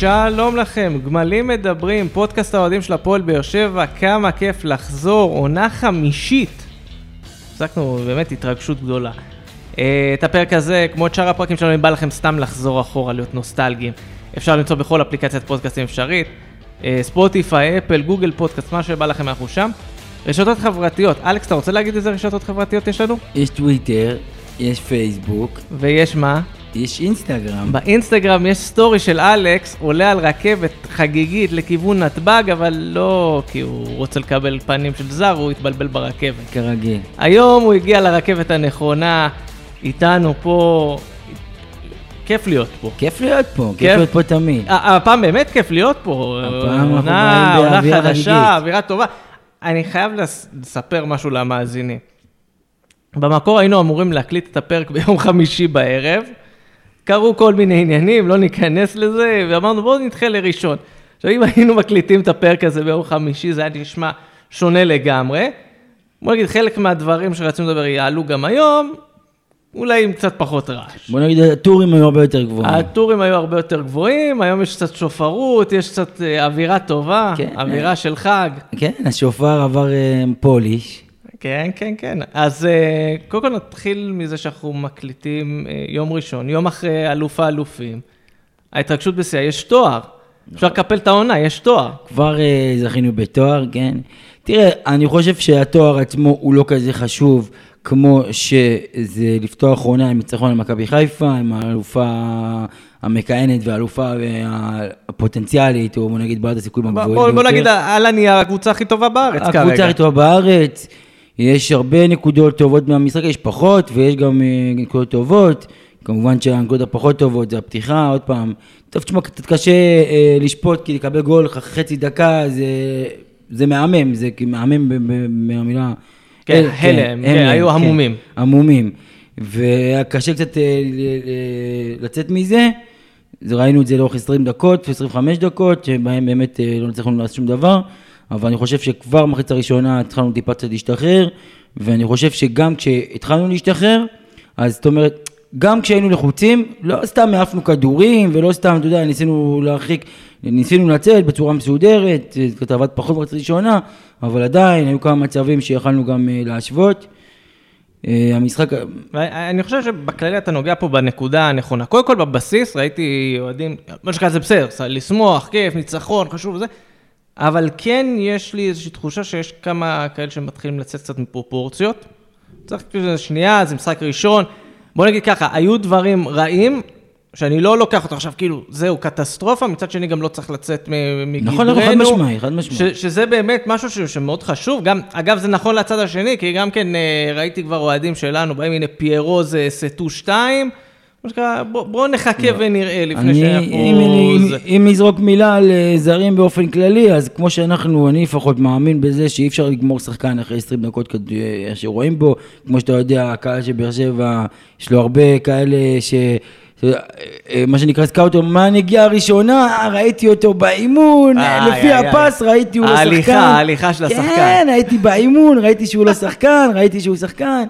שלום לכם, גמלים מדברים, פודקאסט האוהדים של הפועל באר שבע, כמה כיף לחזור, עונה חמישית. הפסקנו באמת התרגשות גדולה. אה, את הפרק הזה, כמו את שאר הפרקים שלנו, אם בא לכם סתם לחזור אחורה, להיות נוסטלגיים, אפשר למצוא בכל אפליקציית פודקאסטים אפשרית, אה, ספוטיפיי, אפל, גוגל פודקאסט, מה שבא לכם אנחנו שם. רשתות חברתיות, אלכס, אתה רוצה להגיד איזה רשתות חברתיות יש לנו? יש טוויטר, יש פייסבוק, ויש מה? יש אינסטגרם. באינסטגרם יש סטורי של אלכס, עולה על רכבת חגיגית לכיוון נתב"ג, אבל לא כי הוא רוצה לקבל פנים של זר, הוא התבלבל ברכבת. כרגיל. היום הוא הגיע לרכבת הנכונה, איתנו פה, כיף להיות פה. כיף להיות פה, כיף. כיף להיות פה תמיד. ה- הפעם באמת כיף להיות פה. הפעם אנחנו עונה, באים עונה באווירה חדשה, חגיגית. אווירה טובה. אני חייב לס- לספר משהו למאזינים. במקור היינו אמורים להקליט את הפרק ביום חמישי בערב. קרו כל מיני עניינים, לא ניכנס לזה, ואמרנו בואו נדחה לראשון. עכשיו אם היינו מקליטים את הפרק הזה ביום חמישי, זה היה נשמע שונה לגמרי. בוא נגיד, חלק מהדברים שרצינו לדבר יעלו גם היום, אולי עם קצת פחות רעש. בוא נגיד, הטורים היו הרבה יותר גבוהים. הטורים היו הרבה יותר גבוהים, היום יש קצת שופרות, יש קצת אה, אווירה טובה, כן. אווירה של חג. כן, השופר עבר אה, פוליש. כן, כן, כן. אז אה, קודם כל נתחיל מזה שאנחנו מקליטים אה, יום ראשון, יום אחרי אלוף האלופים. ההתרגשות בשיאה, יש תואר. אפשר לקפל את העונה, יש תואר. כבר אה, זכינו בתואר, כן. תראה, אני חושב שהתואר עצמו הוא לא כזה חשוב, כמו שזה לפתוח עונה עם ניצחון על מכבי חיפה, עם האלופה המכהנת והאלופה הפוטנציאלית, או בוא נגיד בעלת הסיכויים הגבוהים בוא, בוא נגיד, על הנייר הקבוצה הכי טובה בארץ כרגע. הקבוצה הכי טובה בארץ, יש הרבה נקודות טובות מהמשחק, יש פחות ויש גם אה, נקודות טובות. כמובן שהנקודות הפחות טובות זה הפתיחה, עוד פעם. טוב, תשמע, קצת קשה אה, לשפוט, כי לקבל גול חצי דקה זה, זה מהמם, זה מהמם מהמילה... כן, אה, הלם, כן, היו המומים. המומים. והיה קשה קצת אה, ל- ל- לצאת מזה. זה ראינו את זה לאורך 20 דקות, 25 דקות, שבהם באמת אה, לא הצלחנו לעשות שום דבר, אבל אני חושב שכבר במחצית הראשונה התחלנו טיפה קצת להשתחרר, ואני חושב שגם כשהתחלנו להשתחרר, אז זאת אומרת, גם כשהיינו לחוצים, לא סתם העפנו כדורים, ולא סתם, אתה יודע, ניסינו להרחיק, ניסינו לצאת בצורה מסודרת, קצת עבד פחות במחצית הראשונה, אבל עדיין היו כמה מצבים שיכלנו גם אה, להשוות. אה, המשחק, אני חושב שבכללי אתה נוגע פה בנקודה הנכונה. קודם כל בבסיס ראיתי אוהדים, מה שקרה זה בסדר, לשמוח, כיף, ניצחון, חשוב וזה, אבל כן יש לי איזושהי תחושה שיש כמה כאלה שמתחילים לצאת קצת מפרופורציות. צריך כאילו שנייה, זה משחק ראשון. בוא נגיד ככה, היו דברים רעים, שאני לא לוקח אותו עכשיו, כאילו, זהו, קטסטרופה, מצד שני גם לא צריך לצאת מגדרנו. נכון, נכון, חד משמעי, חד משמעי. שזה באמת משהו ש- שמאוד חשוב, גם, אגב, זה נכון לצד השני, כי גם כן אה, ראיתי כבר אוהדים שלנו, באים, הנה, פיירו זה סטו 2, מה שנקרא, בוא, בוא נחכה ונראה לפני שאנחנו... אם, נזרוק מילה על אה, באופן כללי, אז כמו שאנחנו, אני לפחות מאמין בזה שאי אפשר לגמור שחקן אחרי 20 דקות אה, שרואים בו, כמו שאתה יודע, הקהל של באר שבע, יש לו הרבה כאלה ש... אה, מה שנקרא scouter, מה הנגיעה הראשונה, ראיתי אותו באימון, לפי הפס ראיתי הוא לא שחקן. ההליכה, ההליכה של השחקן. כן, הייתי באימון, ראיתי שהוא לא שחקן, ראיתי שהוא שחקן.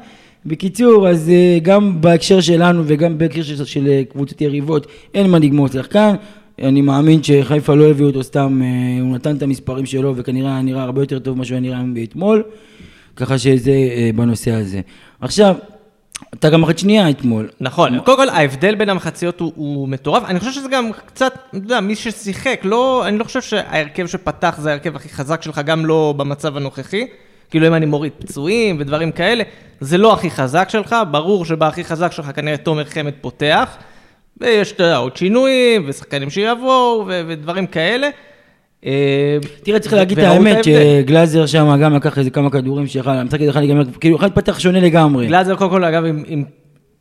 בקיצור, אז אה, גם בהקשר שלנו וגם בהקשר של, של אה, קבוצות יריבות, אין מה לגמור שחקן. אני מאמין שחיפה לא הביאו אותו סתם, אה, הוא נתן את המספרים שלו וכנראה היה נראה הרבה יותר טוב ממה שהוא היה נראה אתמול. ככה שזה בנושא הזה. עכשיו, אתה גם מחצית שנייה אתמול. נכון, קודם כל ההבדל בין המחציות הוא, הוא מטורף, אני חושב שזה גם קצת, אתה יודע, מי ששיחק, לא, אני לא חושב שההרכב שפתח זה ההרכב הכי חזק שלך, גם לא במצב הנוכחי. כאילו אם אני מוריד פצועים ודברים כאלה, זה לא הכי חזק שלך, ברור שבהכי חזק שלך כנראה תומר חמד פותח, ויש, אתה יודע, עוד שינויים, ושחקנים שיבואו, ו- ודברים כאלה. אה, תראה, צריך להגיד את האמת. שגלאזר שם גם לקח איזה כמה כדורים שיכל, המשחק הזה יכול להיגמר, כאילו יכול להתפתח שונה לגמרי. גלאזר קודם כל, אגב, עם, עם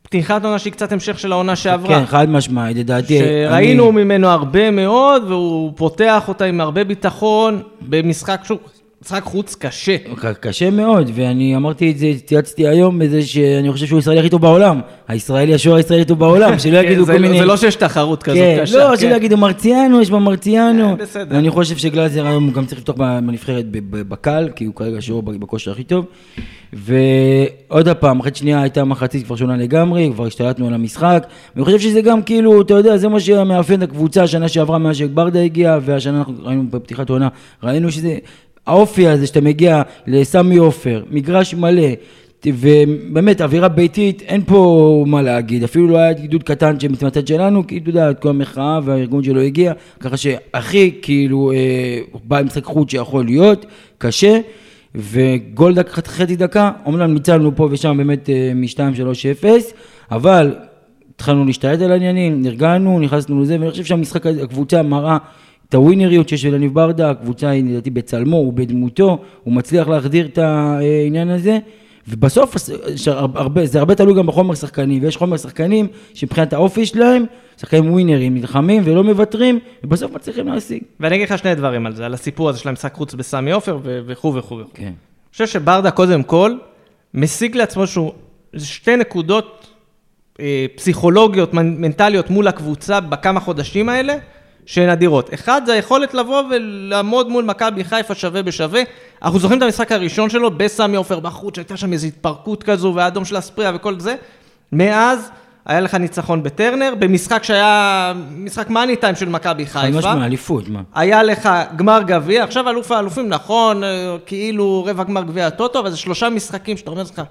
פתיחת עונה שהיא קצת המשך של העונה שעברה. כן, חד משמעית, לדעתי. שראינו אני- ממנו הרבה מאוד, והוא פותח אותה עם הרבה ביטחון, במשחק, שוב, משחק חוץ קשה. קשה מאוד, ואני אמרתי את זה, צייצתי היום בזה שאני חושב שהוא הישראלי הכי טוב בעולם. הישראלי, השוער הישראלי הכי טוב בעולם, שלא כן, יגידו כל לא- מיני... זה לא שיש תחרות כזאת כן, קשה. לא, כן. שלא יגידו מרציאנו, יש בה מרציאנו. אה, בסדר. ואני חושב שגלאזר היום גם צריך לפתוח בנבחרת בקל, כי הוא כרגע שוער בכושר הכי טוב. ועוד פעם, אחרי שנייה הייתה מחצית כבר שונה לגמרי, כבר השתלטנו על המשחק. ואני חושב שזה גם כאילו, אתה יודע, זה מה שמאפיין את הקבוצה השנה שעברה מאז שברדה הגיע, והשנה אנחנו ראינו בפתיחת העונה, ראינו שזה, האופי הזה שאתה מגיע לסמי עופר, מגרש מלא. ובאמת, אווירה ביתית, אין פה מה להגיד, אפילו לא היה גידוד קטן מהצד שלנו, כי אתה יודע, את כל המחאה והארגון שלו הגיע, ככה שהכי כאילו אה, בא עם משחק חוץ שיכול להיות, קשה, וגול דקה, חצי דקה, אומנם ניצלנו פה ושם באמת אה, מ-2-3-0, אבל התחלנו להשתלט על העניינים, נרגענו, נכנסנו לזה, ואני חושב שהמשחק, הזה, הקבוצה מראה את הווינריות שיש לניב ברדה, הקבוצה היא לדעתי בצלמו, הוא בדמותו, הוא מצליח להחדיר את העניין הזה. ובסוף הרבה, זה הרבה תלוי גם בחומר שחקנים, ויש חומר שחקנים שמבחינת האופי שלהם, שחקנים ווינרים, נלחמים ולא מוותרים, ובסוף מצליחים להשיג. ואני אגיד לך שני דברים על זה, על הסיפור הזה של המשחק חוץ בסמי עופר וכו' וכו'. כן. אני חושב שברדה קודם כל משיג לעצמו שהוא, שתי נקודות אה, פסיכולוגיות, מנ- מנטליות מול הקבוצה בכמה חודשים האלה, שהן אדירות. אחד זה היכולת לבוא ולעמוד מול מכבי חיפה שווה בשווה. אנחנו זוכרים את המשחק הראשון שלו בסמי עופר בחוץ, שהייתה שם איזו התפרקות כזו, והאדום של הספריה וכל זה. מאז היה לך ניצחון בטרנר, במשחק שהיה משחק מאני טיים של מכבי חיפה. משמע, אליפות, מה? היה לך גמר גביע, עכשיו אלוף האלופים, נכון, אה, כאילו רבע גמר גביע הטוטו, אבל זה שלושה משחקים שאתה אומר לך,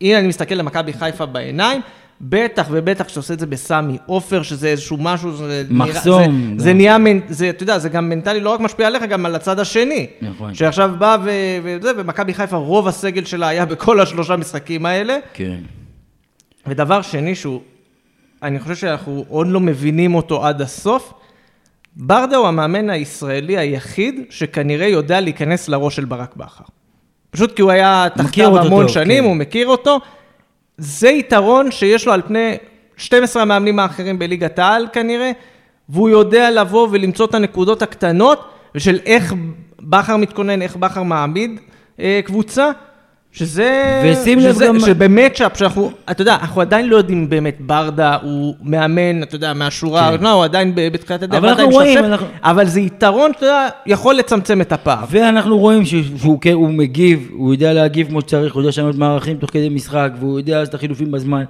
הנה אני מסתכל למכבי חיפה בעיניים, בטח ובטח שאתה עושה את זה בסמי עופר, שזה איזשהו משהו, זה מחסום, נראה. זה, זה נהיה, זה, אתה יודע, זה גם מנטלי, לא רק משפיע עליך, גם על הצד השני. נכון. שעכשיו בא ו- וזה, ומכבי חיפה, רוב הסגל שלה היה בכל השלושה משחקים האלה. כן. ודבר שני שהוא, אני חושב שאנחנו עוד לא מבינים אותו עד הסוף, ברדה הוא המאמן הישראלי היחיד שכנראה יודע להיכנס לראש של ברק בכר. פשוט כי הוא היה תחתיו אותו המון טוב, שנים, כן. הוא מכיר אותו. זה יתרון שיש לו על פני 12 המאמנים האחרים בליגת העל כנראה, והוא יודע לבוא ולמצוא את הנקודות הקטנות, ושל איך בכר מתכונן, איך בכר מעמיד אה, קבוצה, שזה... ושים לב שזה, גם- שבמצ'אפ, שאנחנו, אתה יודע, אנחנו עדיין לא יודעים באמת, ברדה הוא מאמן, אתה יודע, מהשורה כן. הראשונה, הוא עדיין בתחילת הדרך, אבל אנחנו רואים, שופט, אנחנו- אבל זה יתרון, אתה יודע, יכול לצמצם את הפער. ואנחנו רואים שהוא כן, הוא מגיב, הוא יודע להגיב כמו שצריך, הוא יודע לשנות מערכים תוך כדי משחק, והוא יודע את החילופים בזמן.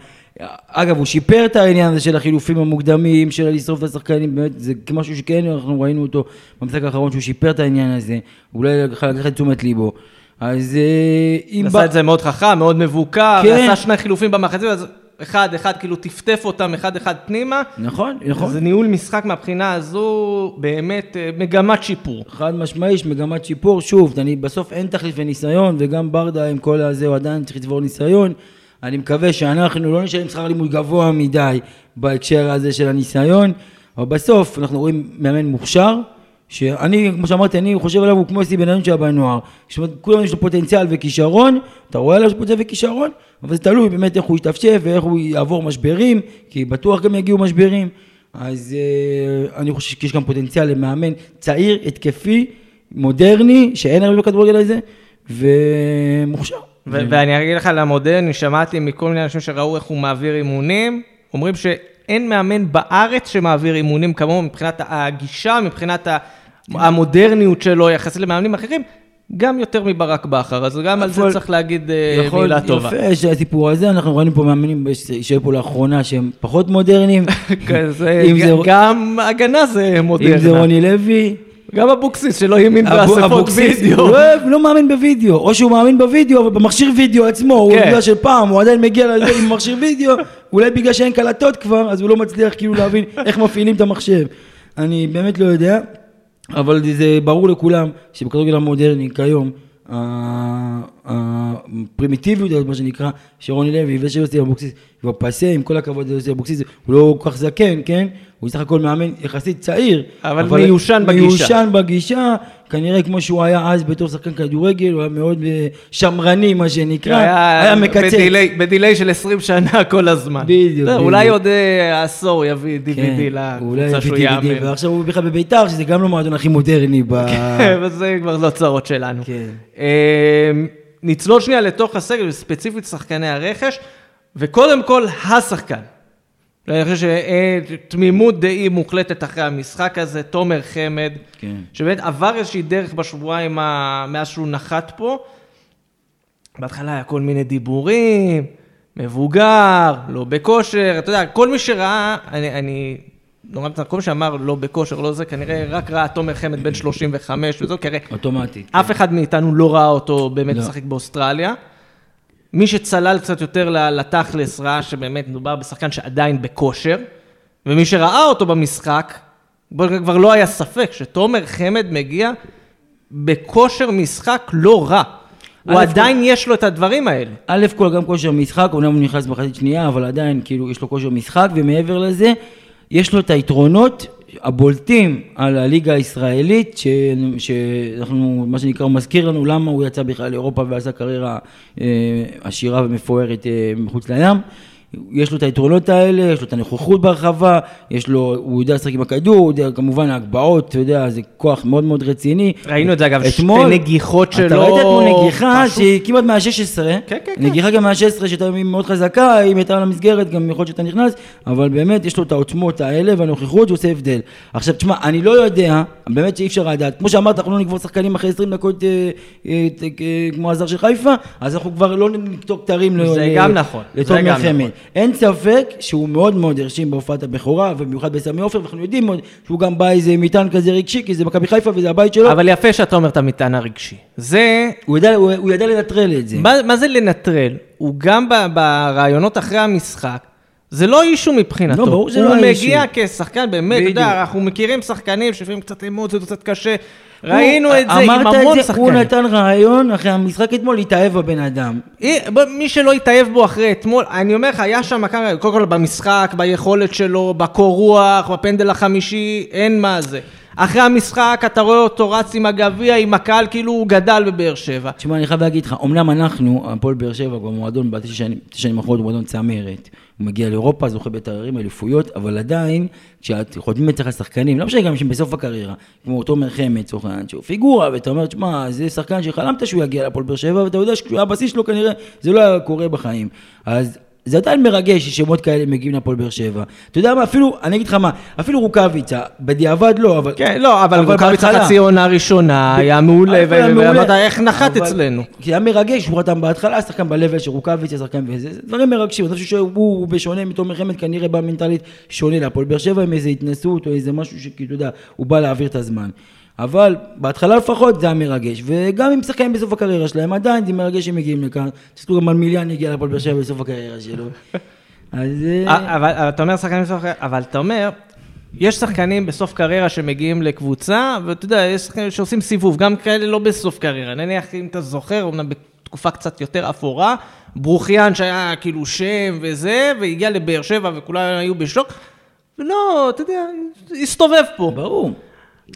אגב, הוא שיפר את העניין הזה של החילופים המוקדמים, של לשרוף את השחקנים, באמת, זה משהו שכן, אנחנו ראינו אותו במשחק האחרון, שהוא שיפר את העניין הזה, אולי לקח את תשומת ליבו. אז אה, אם... עשה את זה מאוד חכם, מאוד מבוקר, כן. עשה שני חילופים במחצית, אז אחד, אחד, כאילו טפטף אותם אחד, אחד פנימה. נכון, נכון. זה ניהול משחק מהבחינה הזו, באמת אה, מגמת שיפור. חד משמעי, יש מגמת שיפור, שוב, אני, בסוף אין תחליף לניסיון, וגם ברדה עם כל הזה, הוא עדיין צריך לצבור ניסיון. אני מקווה שאנחנו לא נשלם שכר לימוד גבוה מדי בהקשר הזה של הניסיון, אבל בסוף אנחנו רואים מאמן מוכשר, שאני, כמו שאמרתי, אני חושב עליו, הוא כמו אסי בניון שהיה בנוער. זאת אומרת, כולם יש לו פוטנציאל וכישרון, אתה רואה עליו פוטנציאל וכישרון, אבל זה תלוי באמת איך הוא יתאפשף ואיך הוא יעבור משברים, כי בטוח גם יגיעו משברים. אז אה, אני חושב שיש גם פוטנציאל למאמן צעיר, התקפי, מודרני, שאין הרבה בכדורגל הזה, ומוכשר. ו- ואני אגיד לך על המודרני, שמעתי מכל מיני אנשים שראו איך הוא מעביר אימונים, אומרים שאין מאמן בארץ שמעביר אימונים כמוהו מבחינת הגישה, מבחינת המודרניות שלו יחסית למאמנים אחרים, גם יותר מברק בכר, אז גם על זה צריך להגיד אה, מילה טובה. יפה שהסיפור הזה, אנחנו ראינו פה מאמנים שהיו פה לאחרונה שהם פחות מודרניים. גם הגנה זה אם זה מודרנה. רוני לוי. גם אבוקסיס שלא האמין באספות וידאו. הוא לא לא מאמין בווידאו, או שהוא מאמין בווידאו, אבל במכשיר וידאו עצמו, הוא כן. יודע שפעם הוא עדיין מגיע לזה עם מכשיר וידאו, אולי בגלל שאין קלטות כבר, אז הוא לא מצליח כאילו להבין איך מפעילים את המחשב. אני באמת לא יודע, אבל זה ברור לכולם שבכדורגל המודרני כיום, הפרימיטיביות הזאת, מה שנקרא, שרוני לוי ושל יוסי אבוקסיס, כבר פסה, עם כל הכבוד ליוסי אבוקסיס, הוא לא כל כך זקן, כן? הוא סך הכל מאמן יחסית צעיר. אבל מיושן בגישה. מיושן בגישה, כנראה כמו שהוא היה אז בתור שחקן כדורגל, הוא היה מאוד אה, שמרני, מה שנקרא, היה, היה מקצץ. ב delay, ב delay של 20 שנה כל הזמן. בדיוק, לא, בדיוק. אולי עוד אה, עשור יביא DVD כן, אולי לקבוצה שהוא DVD, יאמן. ועכשיו הוא בכלל בביתר, שזה גם לא מועדון הכי מודרני ב... וזה כבר לא צרות שלנו. כן. אה, נצלול שנייה לתוך הסגל, וספציפית שחקני הרכש, וקודם כל, השחקן. אני חושב שתמימות דעים מוחלטת אחרי המשחק הזה, תומר חמד, כן. שבאמת עבר איזושהי דרך בשבועיים ה- מאז שהוא נחת פה. בהתחלה היה כל מיני דיבורים, מבוגר, לא בכושר, אתה יודע, כל מי שראה, אני, אני נורא מצטער, כל מי שאמר לא בכושר, לא זה, כנראה רק ראה תומר חמד בן 35 וזהו, כי הרי אוטומטית. אף אחד מאיתנו לא ראה אותו באמת לא. משחק באוסטרליה. מי שצלל קצת יותר לתכלס ראה שבאמת מדובר בשחקן שעדיין בכושר, ומי שראה אותו במשחק, כבר לא היה ספק שתומר חמד מגיע בכושר משחק לא רע. הוא עדיין יש לו את הדברים האלה. א' כל גם כושר משחק, אומנם הוא נכנס במחצית שנייה, אבל עדיין כאילו יש לו כושר משחק, ומעבר לזה, יש לו את היתרונות הבולטים על הליגה הישראלית, ש... שאנחנו, מה שנקרא, הוא מזכיר לנו למה הוא יצא בכלל לאירופה ועשה קריירה אה, עשירה ומפוארת אה, מחוץ לים. יש לו את היתרונות האלה, יש לו את הנוכחות ברחבה, יש לו, הוא יודע לשחק עם הכדור, הוא יודע כמובן ההגבהות, אתה יודע, זה כוח מאוד מאוד רציני. ראינו את זה אגב, שתי נגיחות שלו. אתה ראית אתמול נגיחה שהיא כמעט מה-16, כן, כן, כן. נגיחה גם מה-16 שהייתה מאוד חזקה, אם הייתה על המסגרת, גם יכול להיות שאתה נכנס, אבל באמת יש לו את העוצמות האלה והנוכחות, הוא עושה הבדל. עכשיו, תשמע, אני לא יודע, באמת שאי אפשר לדעת, כמו שאמרת, אנחנו לא נקבור שחקנים אחרי 20 דקות אה, אה, אה, כמו הזר של חיפה, אז אנחנו כבר לא נקטור כתרים ל- זה אין ספק שהוא מאוד מאוד הרשים בהופעת הבכורה, ובמיוחד בסמי עופר, ואנחנו יודעים מאוד שהוא גם בא איזה מטען כזה רגשי, כי זה מכבי חיפה וזה הבית שלו, אבל יפה שאתה אומר את המטען הרגשי. זה הוא ידע- הוא הוא ידע לנטרל את זה. מה, מה זה לנטרל? הוא גם ברעיונות אחרי המשחק, זה לא אישו מבחינתו. לא, ברור שזה הוא לא מגיע אישו. כשחקן, באמת, אתה. יודע, אנחנו מכירים שחקנים שלפעמים קצת אמוציות, קצת קשה. ראינו את זה עם המון זה, הוא שחקנים. נתן רעיון אחרי המשחק אתמול להתאהב בבן אדם. מי שלא התאהב בו אחרי אתמול, אני אומר לך, היה שם כמה, קודם כל במשחק, ביכולת שלו, בקור רוח, בפנדל החמישי, אין מה זה. אחרי המשחק אתה רואה אותו רץ עם הגביע, עם הקהל, כאילו הוא גדל בבאר שבע. תשמע, אני חייב להגיד לך, אמנם אנחנו, הפועל באר שבע, במועדון, בתשע שנים, האחרונות, הוא מועדון צמרת. הוא מגיע לאירופה, זוכה בתארים, אליפויות, אבל עדיין, כשחותמים אצלך שחקנים, לא משנה גם שהם בסוף הקריירה, כמו חמד, לצורך העניין, שהוא פיגורה, ואתה אומר, תשמע, זה שחקן שחלמת שהוא יגיע להפועל באר שבע, ואתה יודע שכשהוא היה הבסיס שלו, כנראה זה לא היה קורה בחיים. אז... זה עדיין מרגש ששמות כאלה מגיעים להפועל באר שבע. אתה יודע מה, אפילו, אני אגיד לך מה, אפילו רוקאביצה, בדיעבד לא, אבל... כן, לא, אבל אבל רוקאביצה. חצי עונה ראשונה, היה מעולה, ואמרת, איך נחת אבל- אצלנו? כי היה מרגש, הוא חתם בהתחלה, שחקן ב-level של רוקאביצה, שחקן וזה, זה דברים מרגשים, אני חושב שהוא הוא בשונה מתומר חמד, כנראה בא מנטלית שונה להפועל באר שבע, עם איזו התנסות או איזה משהו שכאילו, אתה יודע, הוא בא להעביר את הזמן. אבל בהתחלה לפחות זה היה מרגש, וגם אם שחקנים בסוף הקריירה שלהם, עדיין זה מרגש שהם מגיעים לכאן. תזכרו גם על מיליאן הגיע להפועל באר שבע בסוף הקריירה שלו. אז... אה, אה, אבל אתה אומר שחקנים בסוף קריירה, אבל אתה אומר, יש שחקנים בסוף קריירה שמגיעים לקבוצה, ואתה יודע, יש שחקנים שעושים סיבוב, גם כאלה לא בסוף קריירה. נניח אם אתה זוכר, אמנם בתקופה קצת יותר אפורה, ברוכיאן שהיה כאילו שם וזה, והגיע לבאר שבע וכולם היו בשוק, ולא, אתה יודע, הסתובב פה. ברור.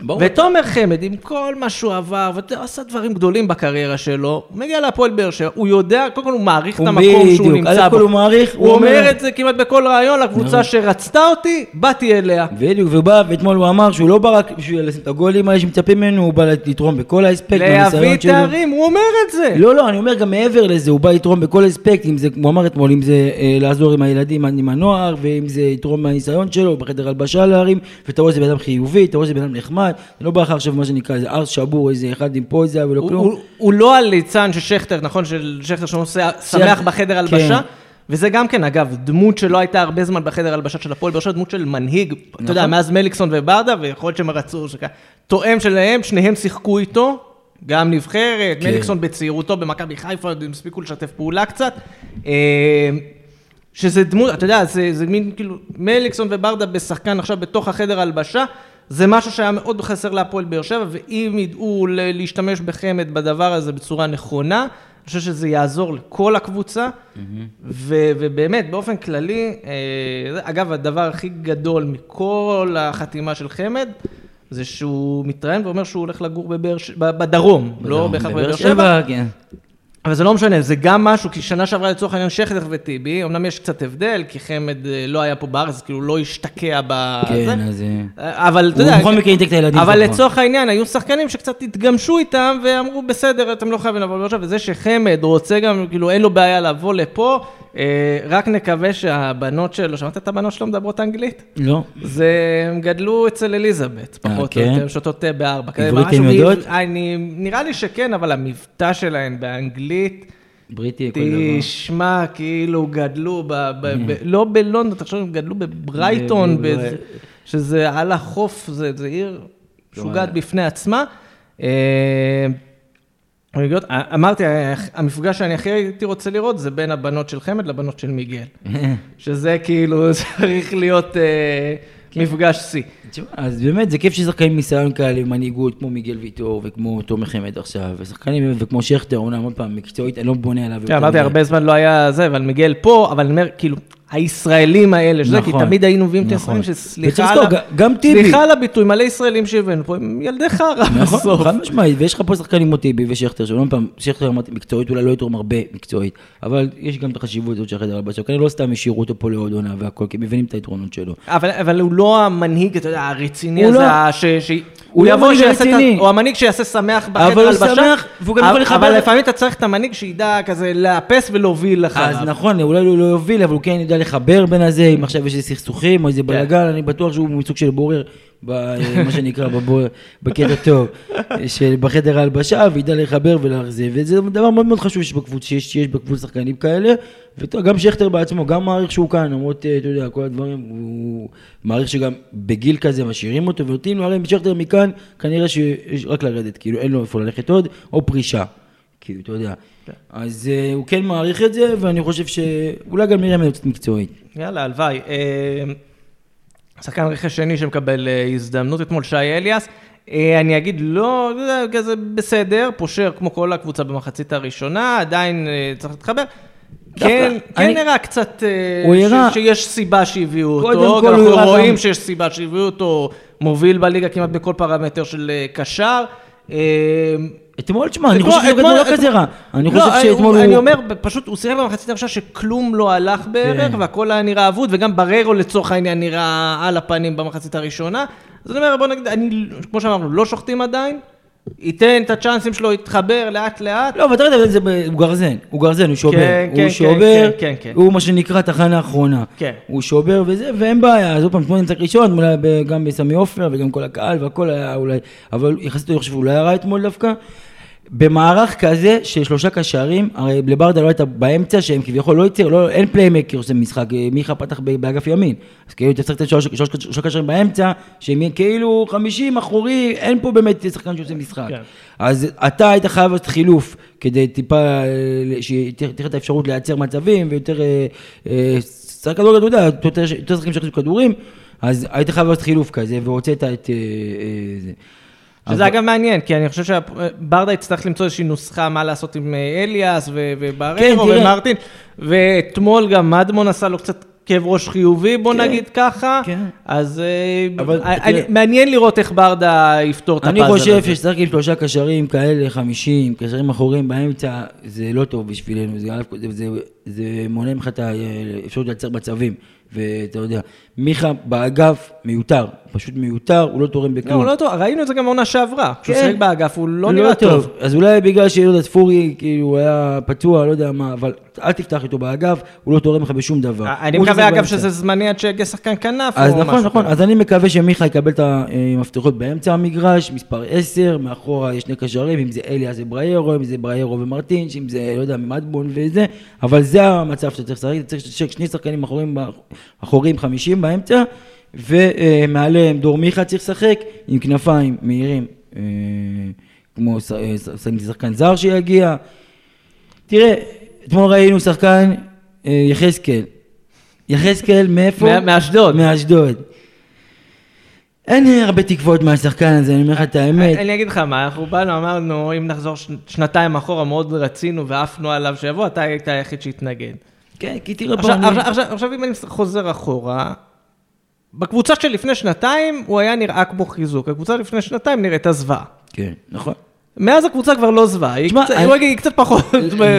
ברור. ותומר חמד, עם כל מה שהוא עבר, ואתה יודע, עשה דברים גדולים בקריירה שלו, הוא מגיע להפועל באר שבע, הוא יודע, קודם כל הוא מעריך את המקום שהוא נמצא בו. הוא מעריך, הוא אומר את זה כמעט בכל רעיון, לקבוצה שרצתה אותי, באתי אליה. בדיוק, ובא, ואתמול הוא אמר שהוא לא בא רק בשביל לשים את הגולים האלה שמצפים ממנו, הוא בא לתרום בכל האספקט, להביא. תארים, הוא אומר את זה. לא, לא, אני אומר גם מעבר לזה, הוא בא לתרום בכל אספקט, אם זה, הוא אמר אתמול, אם זה אה, לעזור עם הילדים, עם הנוער, ואם זה לתרום מהניסיון שלו, בחדר הלבשה להרים, ואתה רואה שזה בן אדם חיובי, אתה רואה שזה בן אדם נחמד, זה לא בא לך עכשיו מה שנקרא, איזה ארס שבור, איזה אחד עם פוזה ולא הוא- כלום. הוא- הוא לא הליצן של שכטר, נכון? של שכטר שנוסע שמח בחדר הלבשה. כן. וזה גם כן, אגב, דמות שלא הייתה הרבה זמן בחדר הלבשה של הפועל באר שבע, דמות של מנהיג, אתה יודע, נכון. מאז מליקסון וברדה, ויכול להיות שהם רצו, שכ- תואם שלהם, שניהם שיחקו איתו, גם נבחרת, כן. מליקסון בצעירותו במכבי חיפה, הם הספיקו לשתף פעולה קצת. אה, שזה דמות, אתה יודע, זה, זה מין כאילו, מליקסון וברדה בשחקן עכשיו בתוך החדר הלבשה, זה משהו שהיה מאוד חסר להפועל באר שבע, ואם ידעו להשתמש בחמד בדבר הזה בצורה נכונה, אני חושב שזה יעזור לכל הקבוצה, ו- ובאמת, באופן כללי, אה, אגב, הדבר הכי גדול מכל החתימה של חמד, זה שהוא מתראיין ואומר שהוא הולך לגור בבאר ש- ב- בדרום, לא בהכרח בבאר שבע, כן. אבל זה לא משנה, זה גם משהו, כי שנה שעברה לצורך העניין שכטר וטיבי, אמנם יש קצת הבדל, כי חמד אה, לא היה פה בארץ, כאילו לא השתקע בזה. כן, אז... אה, אבל אתה הוא יודע, בכל מקרה ינתק את הילדים אבל. לצורך העניין, היו שחקנים שקצת התגמשו איתם, ואמרו, בסדר, אתם לא חייבים לבוא עכשיו, וזה שחמד רוצה גם, כאילו, אין לו בעיה לבוא לפה, אה, רק נקווה שהבנות שלו, שמעת את הבנות שלו מדברות אנגלית? לא. זה, הם גדלו אצל אליזבת, פחות או כן? יותר, הן שותות תה בארבע. עברית הן יודעות? נראה לי שכן, אבל המבטא שלהן באנגלית, בריטי, כל דבר. תשמע, כאילו גדלו, ב, ב, ב, לא בלונדון, תחשוב, הם גדלו בברייטון, ב- ב- באיזה- שזה על החוף, זה, זה עיר משוגעת בפני עצמה. אה, אמרתי, המפגש שאני הכי הייתי רוצה לראות זה בין הבנות של חמד לבנות של מיגל. שזה כאילו צריך להיות אה, מפגש שיא. אז באמת, זה כיף ששחקנים עם ניסיון כאלה, עם מנהיגות, כמו מיגל ויטור, וכמו תומר חמד עכשיו, ושחקנים, וכמו שכטר, אומנם עוד פעם, מקצועית, אני לא בונה עליו. כן, אמרתי. הרבה זמן לא היה זה, אבל מיגל פה, אבל אני אומר, כאילו, הישראלים האלה, שזה, כי נכון, תמיד היינו מביאים את נכון. הישראלים, שסליחה על גם טיבי. סליחה על הביטוי, מלא ישראלים שהבאנו פה, הם ילדי חרא נכון, בסוף. חד משמעית, ויש לך פה שחקנים כמו טיבי ושכטר, שלא פעם, שכטר אמרתי מקצועית, אולי לא יתרום הרבה מקצועית, אבל יש גם את החשיבות הזאת של החדר הלבשה, כנראה לא סתם השאירו אותו פה לעוד עונה והכל, כי מבינים את היתרונות שלו. אבל, אבל הוא לא המנהיג, אתה יודע, הרציני הזה, לא. ש... ש... הוא לא יבוא, שיעשה את ה... הוא המנהיג שיעשה שמח בחדר אבל הוא הלבשה. שמח, והוא גם יכול לחבר- אבל לפעמים אתה צריך את המנהיג שידע כזה לאפס ולהוביל לך. אז נכון, אולי הוא לא יוביל, אבל הוא כן יודע לחבר בין הזה, אם עכשיו יש איזה סכסוכים או איזה בלאגן, אני בטוח שהוא מסוג של בורר, מה שנקרא, בקטע טוב, בחדר ההלבשה, וידע לחבר ולהחזיר, וזה דבר מאוד מאוד חשוב שיש בקבוצה, שיש, שיש בקבוצה שחקנים כאלה, וגם שכטר בעצמו, גם מעריך שהוא כאן, למרות, אה, אתה יודע, כל הדברים, הוא מעריך שגם בגיל כזה משאירים אותו ונותנים לו, הרי שכטר מכאן, כנראה שיש רק לרדת, כאילו אין לו איפה ללכת עוד, או פרישה. כאילו, אתה יודע. אז uh, הוא כן מעריך את זה, ואני חושב שאולי גם נראה ממנו קצת מקצועית. יאללה, הלוואי. אה, שחקן רכש שני שמקבל אה, הזדמנות אתמול, שי אליאס. אה, אני אגיד, לא, זה בסדר, פושר כמו כל הקבוצה במחצית הראשונה, עדיין אה, צריך להתחבר. כן, כן אני- נראה קצת שיש סיבה שהביאו אותו, אנחנו רואים גם- שיש סיבה שהביאו אותו, מוביל בליגה כמעט בכל פרמטר של קשר. אה, אתמול, תשמע, אני חושב שהוא לא כזה רע. אני לא, חושב שאתמול אני הוא... אומר, פשוט הוא שיחק במחצית הראשונה שכלום לא הלך בערך, כן. והכל היה נראה אבוד, וגם בררו לצורך העניין נראה על הפנים במחצית הראשונה. אז אני אומר, בוא נגיד, אני, כמו שאמרנו, לא שוחטים עדיין, ייתן את הצ'אנסים שלו, יתחבר לאט לאט. לא, אבל אתה יודע, זה הוא גרזן, הוא גרזן, הוא שובר. כן, כן, הוא כן, שובר, כן, כן, כן. הוא מה שנקרא תחנה אחרונה. כן. הוא שובר וזה, ואין בעיה, אז עוד פעם, אתמול נמצא ראשון, אולי גם בסמי עופר וגם כל הקהל והכל היה אולי, אבל יחסית אני חושב שהוא לא היה רע אתמול דווקא. במערך כזה של שלושה קשרים, הרי לברדה לא הייתה באמצע, שהם כביכול לא יצר, לא, אין פליימקר שזה משחק, אה, מיכה פתח באגף ימין. אז כאילו אתה צריך לתת שלושה שלוש, שלוש קשרים באמצע, שהם יהיו כאילו 50 אחורי, אין פה באמת שחקן שעושה משחק. כן. אז אתה היית חייב לעשות חילוף כדי טיפה, אה, שתהיה את האפשרות לייצר מצבים ויותר, אה, שחק כדורגל, אתה יודע, יותר שחקנים שיחזו כדורים, אז היית חייב לעשות חילוף כזה, והוצאת את זה. שזה אגב מעניין, כי אני חושב שברדה יצטרך למצוא איזושהי נוסחה מה לעשות עם אה, אליאס כן, ובררו תראה. ומרטין, ואתמול גם מדמון עשה לו קצת כאב ראש חיובי, בוא כן, נגיד ככה, כן. אז אה, אבל אני- תראה. מעניין לראות איך ברדה יפתור את אני הפאזל הזה. חושב ששחק עם שלושה קשרים כאלה, חמישים, קשרים אחוריים באמצע, זה לא טוב בשבילנו, זה, זה, זה, זה מונע ממך את האפשרות לייצר מצבים, ואתה יודע, מיכה באגף מיותר, פשוט מיותר, הוא לא תורם לא, בכלום. הוא לא טוב, ראינו את זה גם עונה שעברה, כשהוא כן. שיחק באגף הוא לא נראה טוב. אז אולי בגלל שיהודה ספורי, כאילו, הוא היה פצוע, לא יודע מה, אבל אל תפתח איתו באגף, הוא לא תורם לך בשום דבר. אני מקווה אגב. שזה זמני עד שיגיע שחקן כנף אז נכון, נכון. אז אני מקווה שמיכה יקבל את המפתחות באמצע המגרש, מספר 10, מאחורה יש שני קשרים, אם זה אליאס ובריירו, אם זה בריירו ומרטין, אם זה, לא יודע, מדבון וזה, אבל זה המצב שאתה צריך לשחק, אתה צריך לשחק שני שחקנים אחוריים, אחוריים 50 באמצע, ומעליהם דור מיכה צריך לשחק, עם כנפיים מהירים, אה, כמו אה, שחקן זר שיגיע. תראה, אתמול ראינו שחקן אה, יחזקאל. יחזקאל מאיפה? מאשדוד. מאשדוד. אין הרבה תקוות מהשחקן הזה, אני אומר לך את האמת. אני אגיד לך מה, אנחנו באנו, אמרנו, אם נחזור שנתיים אחורה, מאוד רצינו ועפנו עליו שיבוא, אתה היית היחיד שהתנגד. כן, כי תראה. עכשיו, עכשיו, עכשיו אם אני חוזר אחורה, בקבוצה של לפני שנתיים הוא היה נראה כמו חיזוק, הקבוצה לפני שנתיים נראית זוועה. כן, נכון. מאז הקבוצה כבר לא זוועה, היא קצת- אני- היא קצת פחות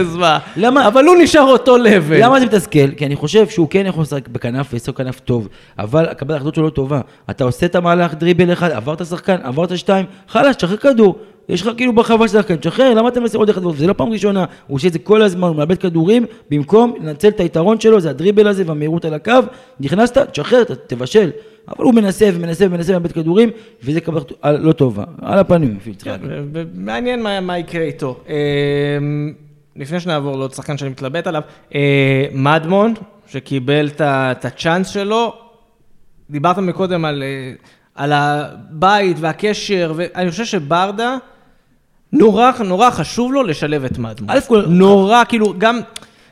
זוועה. למה- אבל הוא נשאר אותו לבל. למה זה מתסכל? כי אני חושב שהוא כן יכול לשחק בכנף ולעשות כנף טוב, אבל הקבלת ההחלטות שלו לא טובה. אתה עושה את המהלך דריבל אחד, עברת שחקן, עברת שתיים, חלאס, תשחרר כדור. יש לך כאילו ברחבה של שחקן, תשחרר, למה אתה מנסה עוד אחד? זה לא פעם ראשונה, הוא עושה את זה כל הזמן, הוא מאבד כדורים, במקום לנצל את היתרון שלו, זה הדריבל הזה והמהירות על הקו, נכנסת, תשחרר, תבשל. אבל הוא מנסה ומנסה ומנסה ומאבד כדורים, וזה קבלת לא טובה. על הפנים, אפילו צריך להגיד. ו- מעניין מה, יקרה איתו. אה, לפני שנעבור לעוד שחקן שאני מתלבט עליו, אה, מדמון, שקיבל את הצ'אנס שלו, דיברת מקודם על, אה, על הבית והקשר, ואני חושב שברדה, נורא, נורא חשוב לו לשלב את מדמון. א' כל- נורא, כאילו, גם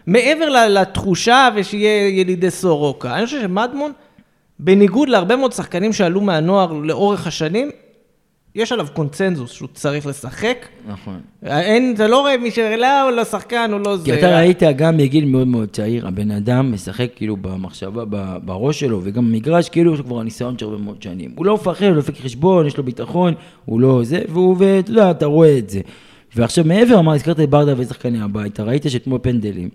מעבר לתחושה ושיהיה ילידי סורוקה, אני חושב שמדמון, בניגוד להרבה מאוד שחקנים שעלו מהנוער לאורך השנים, יש עליו קונצנזוס שהוא צריך לשחק. נכון. אין, אתה לא רואה מי ש... לא, הוא לא שחקן, הוא לא זה. כי אתה ראית גם מגיל מאוד מאוד צעיר, הבן אדם משחק כאילו במחשבה, בראש שלו, וגם במגרש, כאילו יש לו כבר ניסיון של הרבה מאוד שנים. הוא לא מפחד, הוא דופק חשבון, יש לו ביטחון, הוא לא זה, והוא, ואתה יודע, אתה רואה את זה. ועכשיו מעבר, אמר, הזכרת את ברדה ושחקני הבית, אתה ראית שאתמול פנדלים.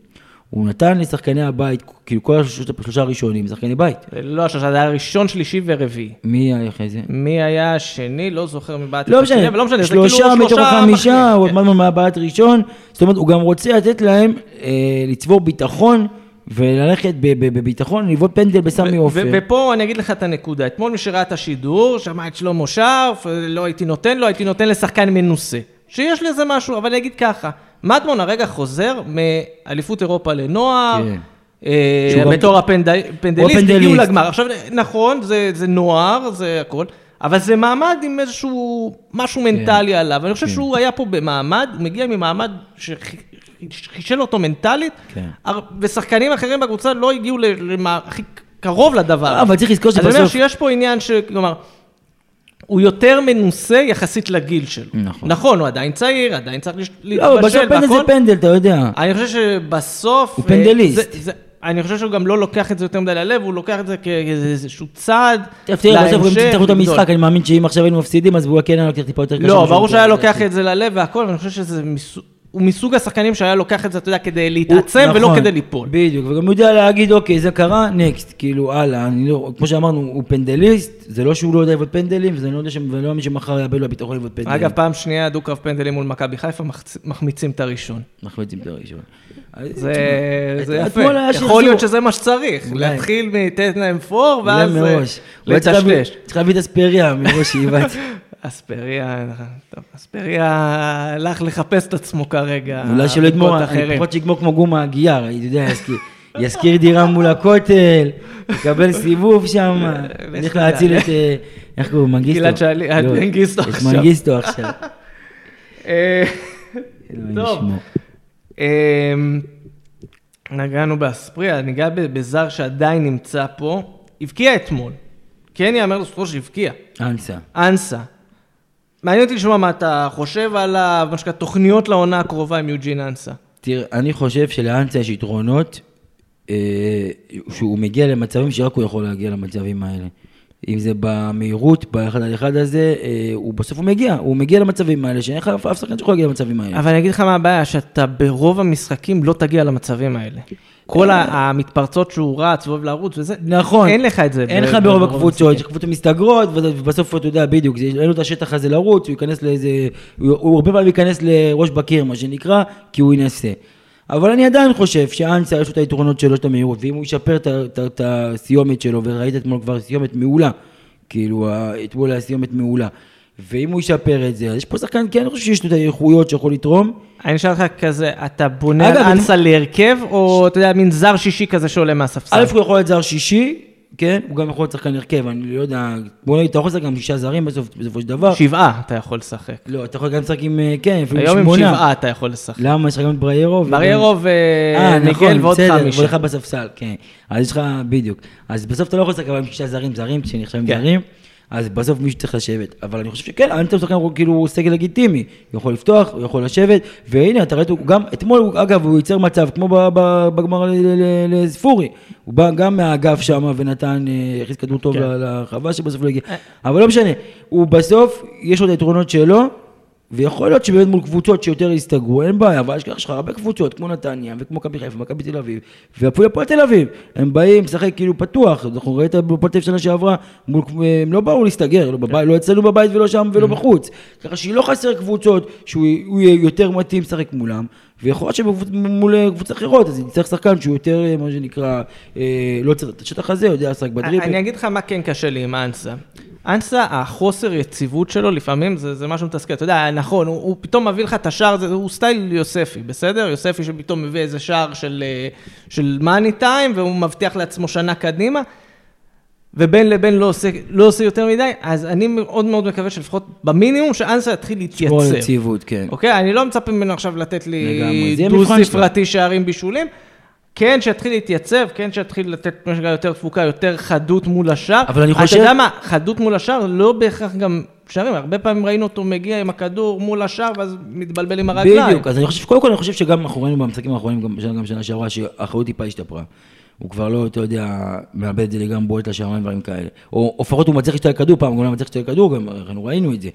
הוא נתן לשחקני הבית, כאילו כל השלושה השלושה הראשונים, שחקני בית. לא, השלושה, זה היה ראשון, שלישי ורביעי. מי היה אחרי זה? מי היה השני? לא זוכר מי בעט את לא משנה, לא משנה, שלושה כאילו מתוך מחליף, הוא כן. עוד מהבעט ראשון, זאת אומרת, הוא גם רוצה לתת להם אה, לצבור ביטחון וללכת בביטחון, לבעוט פנדל בסמי עופר. ופה אני אגיד לך את הנקודה. אתמול מי שראה את השידור, שמע את שלמה שרף, לא הייתי נותן לו, הייתי נותן לשחקן מנוסה. שיש לזה משהו, אבל אני אגיד ככה, מדמון הרגע חוזר מאליפות אירופה לנוער, כן. אה, בתור הפנדליסט. הגיעו לגמר. עכשיו, נכון, זה, נוער, זה הכל, אבל זה מעמד עם איזשהו משהו מנטלי עליו. אני חושב כן. שהוא היה פה במעמד, הוא מגיע ממעמד שחישל אותו מנטלית, כן. ושחקנים אחרים בקבוצה לא הגיעו הכי קרוב לדבר. אבל צריך לזכור אז אני אומר שבסוף- שיש פה עניין ש... כלומר, הוא יותר מנוסה יחסית לגיל שלו. נכון. נכון, הוא עדיין צעיר, עדיין צריך לא, אבל בסוף להתבשל פנדל זה והכל. פנדל, אתה יודע. אני חושב שבסוף... הוא אה, פנדליסט. זה- זה- אני חושב שהוא גם לא לוקח את זה יותר מדי ללב, הוא לוקח את זה כאיזשהו צעד תראה, תראה, בסוף הוא גם ניצחו את. המשחק, אני מאמין שאם עכשיו היינו מפסידים, אז הוא כן היה לוקח טיפה יותר קשה. לא, ברור שהיה לוקח. את זה ללב והכל, אבל אני חושב שזה. הוא מסוג השחקנים שהיה לוקח את זה, אתה יודע, כדי להתעצם הוא- ולא נכון, כדי ליפול. בדיוק, וגם הוא יודע להגיד, אוקיי, זה קרה, נקסט, כאילו, הלאה, אני לא, כמו שאמרנו, הוא פנדליסט, זה לא שהוא לא יודע לבעוט פנדלים, וזה לא יודע ש- ולא מי שמחר יאבד לו הביטחון לבעוט פנדלים. אגב, פעם שנייה דו-קרב פנדלים מול מכבי חיפה, מחמיצים את הראשון. יוצאים את הראשון. זה זה יפה. יכול להיות. שזה מה שצריך. להתחיל מתת להם פור, ואז צריך להביא- לטשטש. צריך להביא את אספריה מראש שאיבת. אספריה, טוב, אספריה הלך לחפש את עצמו כרגע. אולי שלא יגמור. לפחות שיגמור כמו גומה הגייר, אתה יודע, יזכיר- ישכיר דירה מול הכותל, יקבל סיבוב שם, צריך תדע. להציל את, אה, איך קוראים, מנגיסטו? גלעד שאלי- אה, לא, מנגיסטו את עכשיו. מנגיסטו עכשיו. אה, טוב. אמ, נגענו באספריה, ניגע בזר שעדיין נמצא פה. הבקיע אתמול. כן יאמר לזכותו שהבקיע. אנסה. אנסה. מעניין אותי לשמוע מה אתה חושב עליו, מה שנקרא תוכניות לעונה הקרובה עם יוג'ין אנסה. תראה, אני חושב שלאנסה יש יתרונות, אה, שהוא מגיע למצבים שרק הוא יכול להגיע למצבים האלה. אם זה במהירות, באחד על אחד הזה, אה, הוא בסוף הוא מגיע, הוא מגיע למצבים האלה, שאין לך אף אף שחקן שיכול להגיע למצבים האלה. אבל אני אגיד לך מה הבעיה, שאתה ברוב המשחקים לא תגיע למצבים האלה. כל המתפרצות שהוא רץ ואוהב לרוץ וזה, נכון. אין לך את זה. אין לך ברוב. הקבוצות, יש קבוצות מסתגרות, ובסוף אתה יודע בדיוק, אין לו את השטח הזה לרוץ, הוא ייכנס לאיזה, הוא הרבה פעמים ייכנס לראש בקיר, מה שנקרא, כי הוא ינסה. אבל אני עדיין חושב שאנסה יש לו את היתרונות שלו, את המהירות, ואם הוא ישפר את הסיומת שלו, וראית אתמול כבר סיומת מעולה, כאילו, אתמול היה סיומת מעולה, ואם הוא ישפר את זה, אז יש פה שחקן, כן, אני חושב שיש לו את האיכויות שיכול לתרום, אני אשאל אותך כזה, אתה בונה על אנסה להרכב, או אתה יודע, מין זר שישי כזה שעולה מהספסל? א', הוא יכול להיות זר שישי, כן, הוא גם יכול להיות שחקן הרכב, אני לא יודע, בוא נגיד, אתה יכול לשחק גם שישה זרים בסוף, בסופו של דבר. שבעה אתה יכול לשחק. לא, אתה יכול גם לשחק עם, אה, כן, אפילו היום עם שמונה. שבעה אתה יכול לשחק. למה? יש לך גם את בריירוב. בריירוב, אה, אה, נכון, ועוד בסדר, חמישה. ועוד אחד בספסל, כן. אז יש לך, בדיוק. אז בסוף אתה לא יכול לשחק אבל עם שישה זרים, זרים, שנחשבים כן. זרים. אז בסוף מישהו צריך לשבת. אבל אני חושב שכן, הוא שחקן כאילו סגל לגיטימי. הוא יכול לפתוח, הוא יכול לשבת, והנה, אתה ראית, הוא גם, אתמול, הוא- אגב, הוא ייצר מצב, כמו בגמר לספורי. הוא בא גם מהאגף שם ונתן, אה, הכניס כדור טוב כן. לרחבה שבסוף לא הגיע. אבל לא משנה, הוא בסוף, יש לו את היתרונות שלו. ויכול להיות שבאמת מול קבוצות שיותר יסתגרו, אין בעיה, אבל יש לך הרבה קבוצות, כמו נתניה, וכמו מכבי חיפה, מכבי תל אביב, ואפילו הפועל תל אביב, הם באים לשחק כאילו פתוח, אנחנו ראית בפועל תל אביב שנה שעברה, מול, הם לא באו להסתגר, לא, בבית, לא אצלנו בבית ולא שם ולא בחוץ, ככה שהיא לא חסר קבוצות שהוא הוא יהיה יותר מתאים לשחק מולם, ויכול להיות שמול קבוצות אחרות, אז יצטרך שחקן שהוא יותר, אה, מה שנקרא, אה, לא צריך את השטח הזה, יודע לשחק בדריבל. אני אגיד לך מה כן קשה לי עם אנסה. אנסה, החוסר יציבות שלו לפעמים זה, זה משהו מתסכל. אתה יודע, נכון, הוא, הוא פתאום מביא לך את השער, זה, הוא סטייל יוספי, בסדר? יוספי שפתאום מביא איזה שער של, אה, של מאני טיים, והוא מבטיח לעצמו שנה קדימה, ובין לבין לא עושה, לא עושה יותר מדי, אז אני מאוד מאוד מקווה שלפחות במינימום שאנסה יתחיל שמור על להתייצב. יציבות, כן. אוקיי? אני לא מצפה ממנו עכשיו לתת לי. דו-ספרתי שערים בישולים. כן, שיתחיל להתייצב, כן, שיתחיל לתת מה שנקרא יותר תפוקה, יותר חדות מול השאר. אבל אני חושב- אתה יודע מה, חדות מול השאר לא בהכרח גם שערים, הרבה פעמים ראינו אותו מגיע עם הכדור מול השאר, ואז מתבלבל עם הרגליים. בדיוק, אז אני חושב, קודם כל אני חושב שגם אנחנו ראינו במשחקים האחרונים, גם גם בשנה שעברה, שהאחריות טיפה השתפרה. הוא כבר לא, אתה יודע, מאבד את זה לגמרי בועט לשמיים ודברים כאלה. או לפחות הוא מצליח להשתלט כדור, פעם גם לא מצליח להשתלט כדור, גם אנחנו ראינו את זה.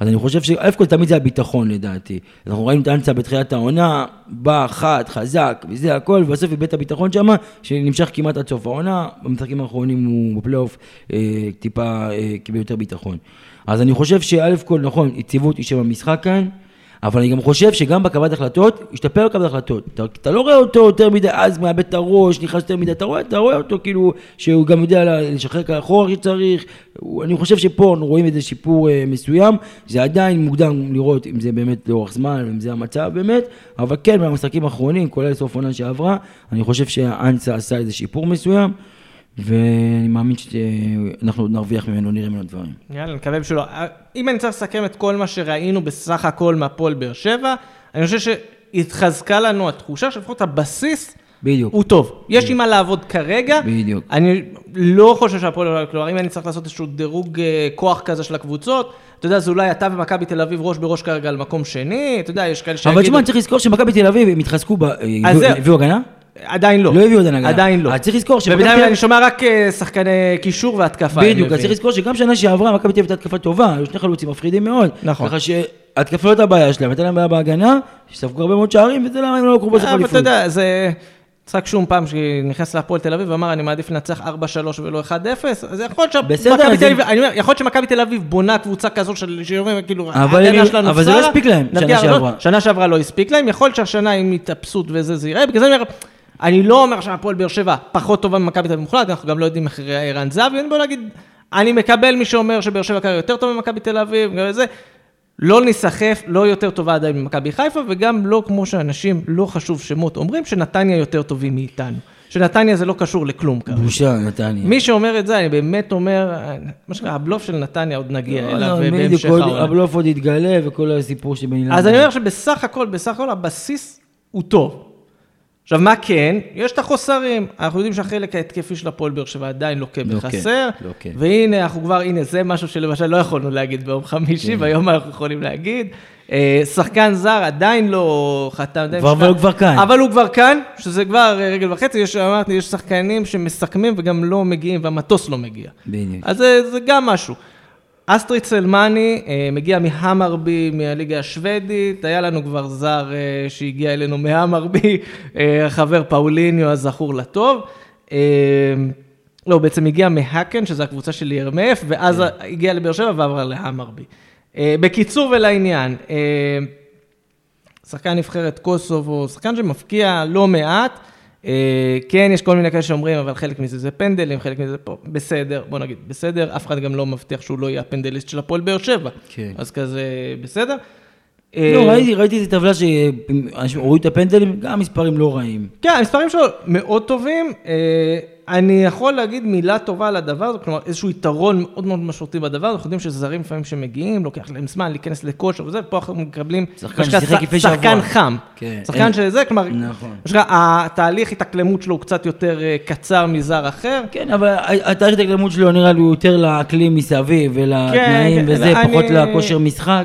אז אני חושב שא' כל תמיד זה הביטחון לדעתי. אנחנו ראינו את אנצה בתחילת העונה, בא חד, חזק, וזה הכל, ובסוף איבד את הביטחון שם, שנמשך כמעט עד סוף העונה. במשחקים האחרונים הוא בפלייאוף אה, טיפה אה, קיבל יותר ביטחון. אז אני חושב שא' כל, נכון, יציבות היא שם המשחק כאן. אבל אני גם חושב שגם בקבלת החלטות, השתפר בקבלת החלטות. אתה, אתה לא רואה אותו יותר מדי, אז מאבד את הראש, נכנס יותר מדי, אתה רואה, אתה רואה אותו כאילו, שהוא גם יודע לשחרר אחורה שצריך. אני חושב שפה אנחנו רואים איזה שיפור אה, מסוים, זה עדיין מוקדם לראות אם זה באמת לאורך זמן, אם זה המצב באמת, אבל כן, מהמשחקים האחרונים, כולל סוף עונה שעברה, אני חושב שאנסה עשה איזה שיפור מסוים, ואני מאמין שאנחנו עוד נרוויח ממנו, נראה ממנו דברים. יאללה, נקווה בשבילו. אם אני צריך לסכם את כל מה שראינו בסך הכל מהפועל באר שבע, אני חושב שהתחזקה לנו התחושה שלפחות הבסיס בדיוק. הוא טוב. יש עם מה לעבוד כרגע. בדיוק. אני לא חושב שהפועל, כלומר, אם אני צריך לעשות איזשהו דירוג אה, כוח כזה של הקבוצות, אתה יודע, זה אולי אתה ומכבי תל אביב ראש בראש כרגע על מקום שני, אתה יודע, יש כאלה שיגידו... אבל תשמע, צריך לזכור שמכבי תל אביב, הם התחזקו, ב- הביאו זהו. הביאו הגנה? עדיין לא. לא הביאו עדיין הגנה. עדיין לא. אז צריך לזכור ובינתיים תל אני. שומע רק אה, שחקני קישור והתקפה. בדיוק, אז. צריך לזכור שגם שנה שעברה מכבי תל אביב הייתה התקפה טובה, היו שני חלוצים מפחידים מאוד. נכון. ככה שהתקפה לא הייתה הבעיה שלהם, הייתה להם בעיה בהגנה, שספגו הרבה מאוד שערים, וזה למה הם לא לקחו בסוף אבל אתה אליפות. יודע, זה... יצחק שום פעם שנכנס להפועל תל אביב ואמר, אני מעדיף לנצח 4-3 ולא 1-0, אז יכול להיות שמכבי תל אביב, בונה קבוצה כזו של שאומרים, כאילו, ההגנה הם- שלנו אבל זה לא הספיק להם, שנה לא- שעברה. שנה שעברה לא הספיק להם, יכול להיות שהשנה עם התאפסות וזה זה יראה, בגלל זה אני אומר, אני לא אומר שהפועל באר שבע פחות טובה ממכבי תל אביב מוחלט, אנחנו גם לא יודעים איך יראה ערן זהבי, בוא נגיד, אני מקבל מי שאומר שבאר שבע כרגע יותר טוב ממכבי תל אביב, גם זה. לא ניסחף, לא יותר טובה עדיין ממכבי חיפה, וגם לא כמו שאנשים, לא חשוב שמות, אומרים שנתניה יותר טובים מאיתנו. שנתניה זה לא קשור לכלום כרגע. בושה, נתניה. מי שאומר את זה, אני באמת אומר, מה שנקרא, הבלוף של נתניה עוד נגיע לא, אליו לא, בהמשך העונה. הבלוף עוד יתגלה וכל הסיפור שבין אילן. אז אני אומר שבסך הכל, בסך הכל הבסיס הוא טוב. עכשיו, מה כן? יש את החוסרים. אנחנו יודעים שהחלק ההתקפי של הפועל באר שבע עדיין לוקה לוקה, בחסר. לוקה. והנה, אנחנו כבר, הנה, זה משהו שלמשל לא יכולנו להגיד ביום חמישי, כן. והיום אנחנו יכולים להגיד. אה, שחקן זר עדיין לא חתם. עדיין כבר- שחקן- אבל הוא כבר כאן. אבל הוא כבר כאן, שזה כבר אה, רגל וחצי. יש, אמרתי, יש שחקנים שמסכמים וגם לא מגיעים, והמטוס לא מגיע. בדיוק. אז זה, זה גם משהו. אסטריד סלמני אה, מגיע מהמרבי, מהליגה השוודית, היה לנו כבר זר אה, שהגיע אלינו מהמרבי, אה, החבר פאוליניו הזכור לטוב. לא, הוא בעצם הגיע מהאקן, שזו הקבוצה של ירמף, ואז הגיע לבאר שבע ועבר להמרבי. בקיצור ולעניין, שחקן נבחרת קוסובו, שחקן שמפקיע לא מעט. אה, כן, יש כל מיני כאלה שאומרים, אבל חלק מזה זה פנדלים, חלק מזה פה, בסדר, בוא נגיד, בסדר, אף אחד גם לא מבטיח שהוא לא יהיה הפנדליסט של הפועל באר שבע. כן. אז כזה, בסדר. אה, לא, ראיתי, ראיתי איזה טבלה שאנשים הורידו את הפנדלים, גם מספרים לא רעים. כן, המספרים שלו מאוד טובים. אני יכול להגיד מילה טובה על הדבר הזה, כלומר איזשהו יתרון מאוד מאוד משמעותי בדבר, הזה. אנחנו יודעים שזרים לפעמים שמגיעים, לוקח להם זמן להיכנס לכושר וזה, פה אנחנו מקבלים, שחקן. חם. כן. שחקן אין- שזה, כלומר, נכון. התהליך התאקלמות שלו הוא קצת יותר אה, קצר מזר אחר. כן, אבל התאריך ההתקדמות שלו נראה לי הוא יותר לאקלים מסביב ולתנאים כן, וזה, פחות לכושר משחק.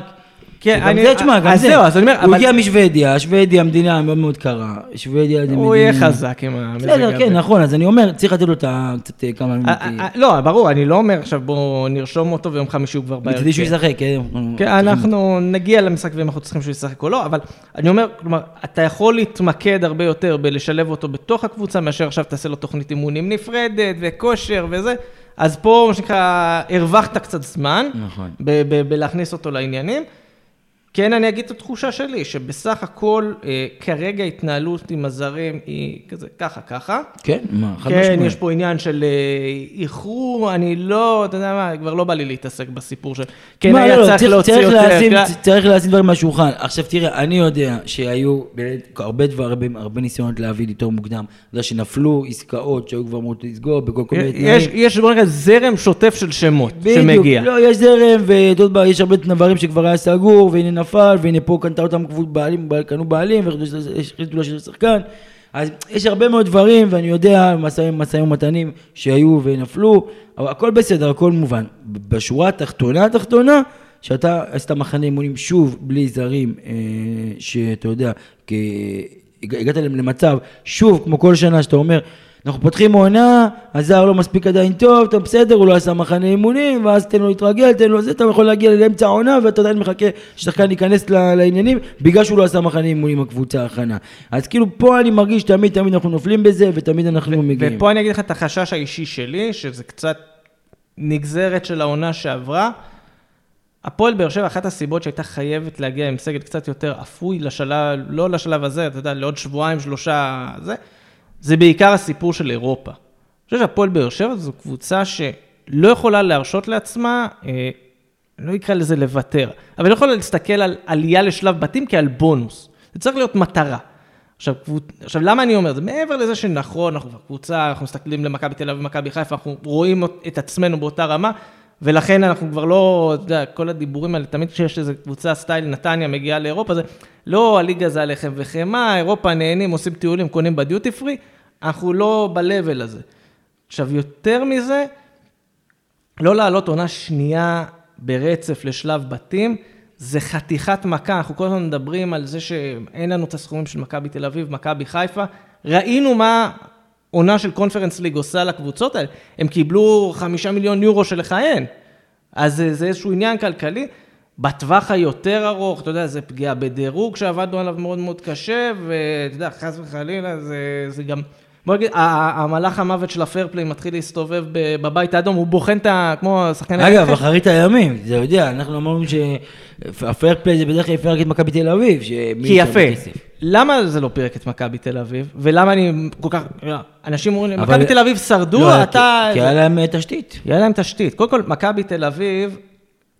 כן, אני- זה, תשמע, גם. זהו, אז אני אומר, הוא הגיע משוודיה, שוודיה מדינה מאוד מאוד קרה. שוודיה זה מדינה... הוא יהיה חזק עם המזג בסדר. כן, נכון, אז אני אומר, צריך לתת לו את ה... קצת אה, כמה... אה, אה, לא, ברור, אני לא אומר עכשיו בואו נרשום אותו ויום חמישי הוא כבר בהרכב. מצידי שהוא ישחק, כן. כן, אנחנו נגיע למשחק ואם אנחנו צריכים שהוא ישחק או לא, אבל אני אומר, כלומר, אתה יכול להתמקד הרבה יותר בלשלב אותו בתוך הקבוצה, מאשר עכשיו תעשה לו תוכנית אימונים נפרדת וכושר וזה, אז פה, מה שנקרא, הרווחת קצת זמן, נכון. בלהכניס אותו לעניינים. כן, אני אגיד את התחושה שלי, שבסך הכל, אה, כרגע ההתנהלות עם הזרים היא כזה, ככה, ככה. כן, מה, חד כן, משמעית. יש פה עניין של אה, איחור, אני לא, אתה יודע מה, כבר לא בא לי להתעסק בסיפור של... כן, מה, היה לא, לא, צריך להוציא צריך יותר... לשים- כן. צריך לשים דברים על השולחן. עכשיו תראה, אני יודע שהיו באמת הרבה דברים, הרבה- ניסיונות להביא יותר מוקדם. אתה יודע שנפלו עסקאות שהיו כבר אמורות לסגור בכל כל מיני תנאים. יש, יש, בוא נגיד, זרם שוטף של שמות בדיוק, שמגיע. לא, יש זרם, ואתה יודע, יש הרבה דברים שכבר היה סגור, והנה נפל, והנה פה קנתה אותם בעלים, קנו בעלים, והחליטו להשאיר שחקן. אז יש הרבה מאוד דברים, ואני יודע, משאים ומתנים שהיו ונפלו, אבל הכל בסדר, הכל מובן. בשורה התחתונה התחתונה, שאתה עשית מחנה אימונים שוב בלי זרים, אה, שאתה יודע, כ... הגע- הגעת למצב, שוב, כמו כל שנה, שאתה אומר, אנחנו פותחים עונה, הזר לא מספיק עדיין טוב, אתה בסדר, הוא לא עשה מחנה אימונים, ואז תן לו להתרגל, תן לו זה, אתה יכול להגיע לאמצע העונה, ואתה עדיין מחכה ששחקן ייכנס לעניינים, בגלל שהוא לא עשה מחנה אימונים הקבוצה ההכנה. אז כאילו, פה אני מרגיש תמיד, תמיד אנחנו נופלים בזה, ותמיד אנחנו מגיעים. ופה אני אגיד לך את החשש האישי שלי, שזה קצת נגזרת של העונה שעברה. הפועל באר שבע, אחת הסיבות שהייתה חייבת להגיע עם סגל קצת יותר אפוי לשלב, לא לשלב הזה, אתה יודע, לעוד שבועיים, שלושה, זה, זה בעיקר הסיפור של אירופה. אני חושב שהפועל באר שבע זו קבוצה שלא יכולה להרשות לעצמה, אה, לא אקרא לזה לוותר, אבל לא יכולה להסתכל על עלייה לשלב בתים כעל בונוס. זה צריך להיות מטרה. עכשיו, קבוצ... עכשיו, למה אני אומר זה? מעבר לזה שנכון, אנחנו כבר קבוצה, אנחנו מסתכלים למכבי תל אביב ומכבי חיפה, אנחנו רואים את עצמנו באותה רמה, ולכן אנחנו כבר לא, אתה יודע, כל הדיבורים האלה, תמיד כשיש איזו קבוצה סטייל נתניה מגיעה לאירופה, זה לא הליגה זה הלחם וחמאה, אירופה נהנים, עושים טיולים, קונים בדיוטי פרי, אנחנו לא ב-level הזה. עכשיו, יותר מזה, לא לעלות עונה שנייה ברצף לשלב בתים, זה חתיכת מכה, אנחנו כל הזמן מדברים על זה שאין לנו את הסכומים של מכבי תל אביב, מכבי חיפה, ראינו מה עונה של קונפרנס ליג עושה לקבוצות האלה, הם קיבלו חמישה מיליון יורו שלך אין, אז זה, זה איזשהו עניין כלכלי. בטווח היותר ארוך, אתה יודע, זה פגיעה בדירוג שעבדנו עליו מאוד מאוד קשה, ואתה יודע, חס וחלילה, זה, זה גם... בוא נגיד, המלאך המוות של הפיירפליי מתחיל להסתובב בבית האדום, הוא בוחן את ה... כמו שחקן... אגב, אחרית הימים, אתה יודע, אנחנו אמרנו שהפייר פליי זה בדרך כלל יפרק את מכבי תל אביב, כי יפה. למה זה לא פירק את מכבי תל אביב? ולמה אני כל כך... אנשים אומרים לי, מכבי תל אביב שרדו, לא, אתה... כי- כי היה להם אה, תשתית. היה להם תשתית. קודם כל, מכבי תל אביב,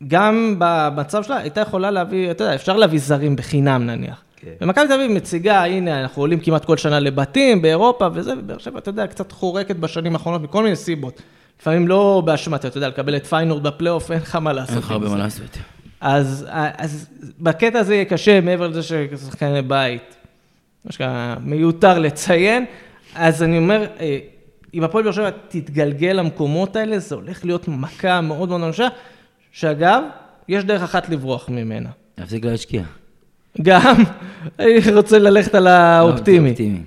גם במצב שלה, הייתה יכולה להביא, אתה יודע, אפשר להביא זרים בחינם נניח. כן. ומכבי תל אביב מציגה, הנה, אנחנו עולים כמעט כל שנה לבתים באירופה וזה, ובאר שבע, אתה יודע, קצת חורקת בשנים האחרונות מכל מיני סיבות. לפעמים לא באשמת, אתה יודע, לקבל את פיינורד בפלייאוף, אין לך מה לעשות. אין לך הרבה. מה לעשות. אז, אז בקטע הזה יהיה קשה, מעבר לזה ששחקני בית, מה שנקרא, מיותר לציין. אז אני אומר, אה, אם הפועל באר שבע תתגלגל למקומות האלה, זה הולך להיות מכה מאוד מאוד אנושה, שאגב, יש דרך אחת לברוח ממנה. להפסיק להשקיע. גם, אני רוצה ללכת על האופטימי, אופטימי.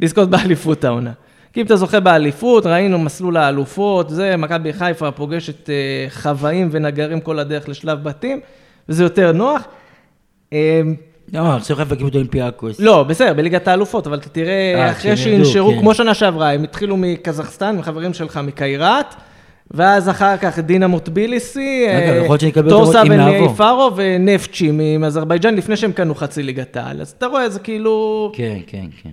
לזכות באליפות העונה. כי אם אתה זוכה באליפות, ראינו מסלול האלופות, זה, מכבי חיפה פוגשת אה, חוואים ונגרים כל הדרך לשלב בתים, וזה יותר נוח. אה, לא, עכשיו חיפה קיבלו את אולימפיאקוס. לא, בסדר, בליגת האלופות, אבל תראה, אה, אחרי שינשרו, כן. כמו שנה שעברה, הם התחילו מקזחסטן, מחברים שלך מקיירת, ואז אחר כך דינמו טביליסי, אגב, אה, יכול להיות שנקבל טורסה נעבור. פארו ונפצ'י מאזרבייג'אן, לפני שהם קנו חצי ליגת העל. אז אתה רואה, זה כאילו... כן, כן, כן.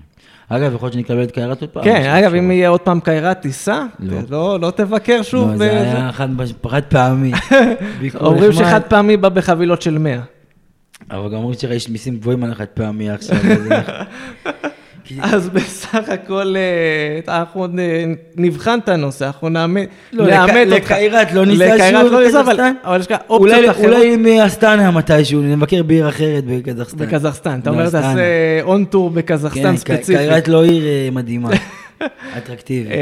אגב, יכול להיות שנקבל את קיירת עוד פעם. כן, אגב. אם יהיה עוד פעם קיירת טיסה, לא. לא, לא תבקר שוב. לא, זה היה חד פעמי. אומרים. שחד פעמי בא בחבילות של 100. אבל גם אומרים שיש מיסים גבוהים על החד פעמי עכשיו. אז בסך הכל, אה, אנחנו עוד אה, נבחן את הנושא, אנחנו נאמת לא, אותך. לקיירת לא לקיירת שוב לא בקזחסטן? אבל יש לך אופציות אולי- אחרות. אולי מאסטנה מתישהו, נבקר בעיר אחרת בקזחסטן. בקזחסטן, אתה אומר, באסטנה. תעשה on tour בקזחסטן כן, ספציפי. קיירת לא עיר אה, מדהימה, אטרקטיבית. אה,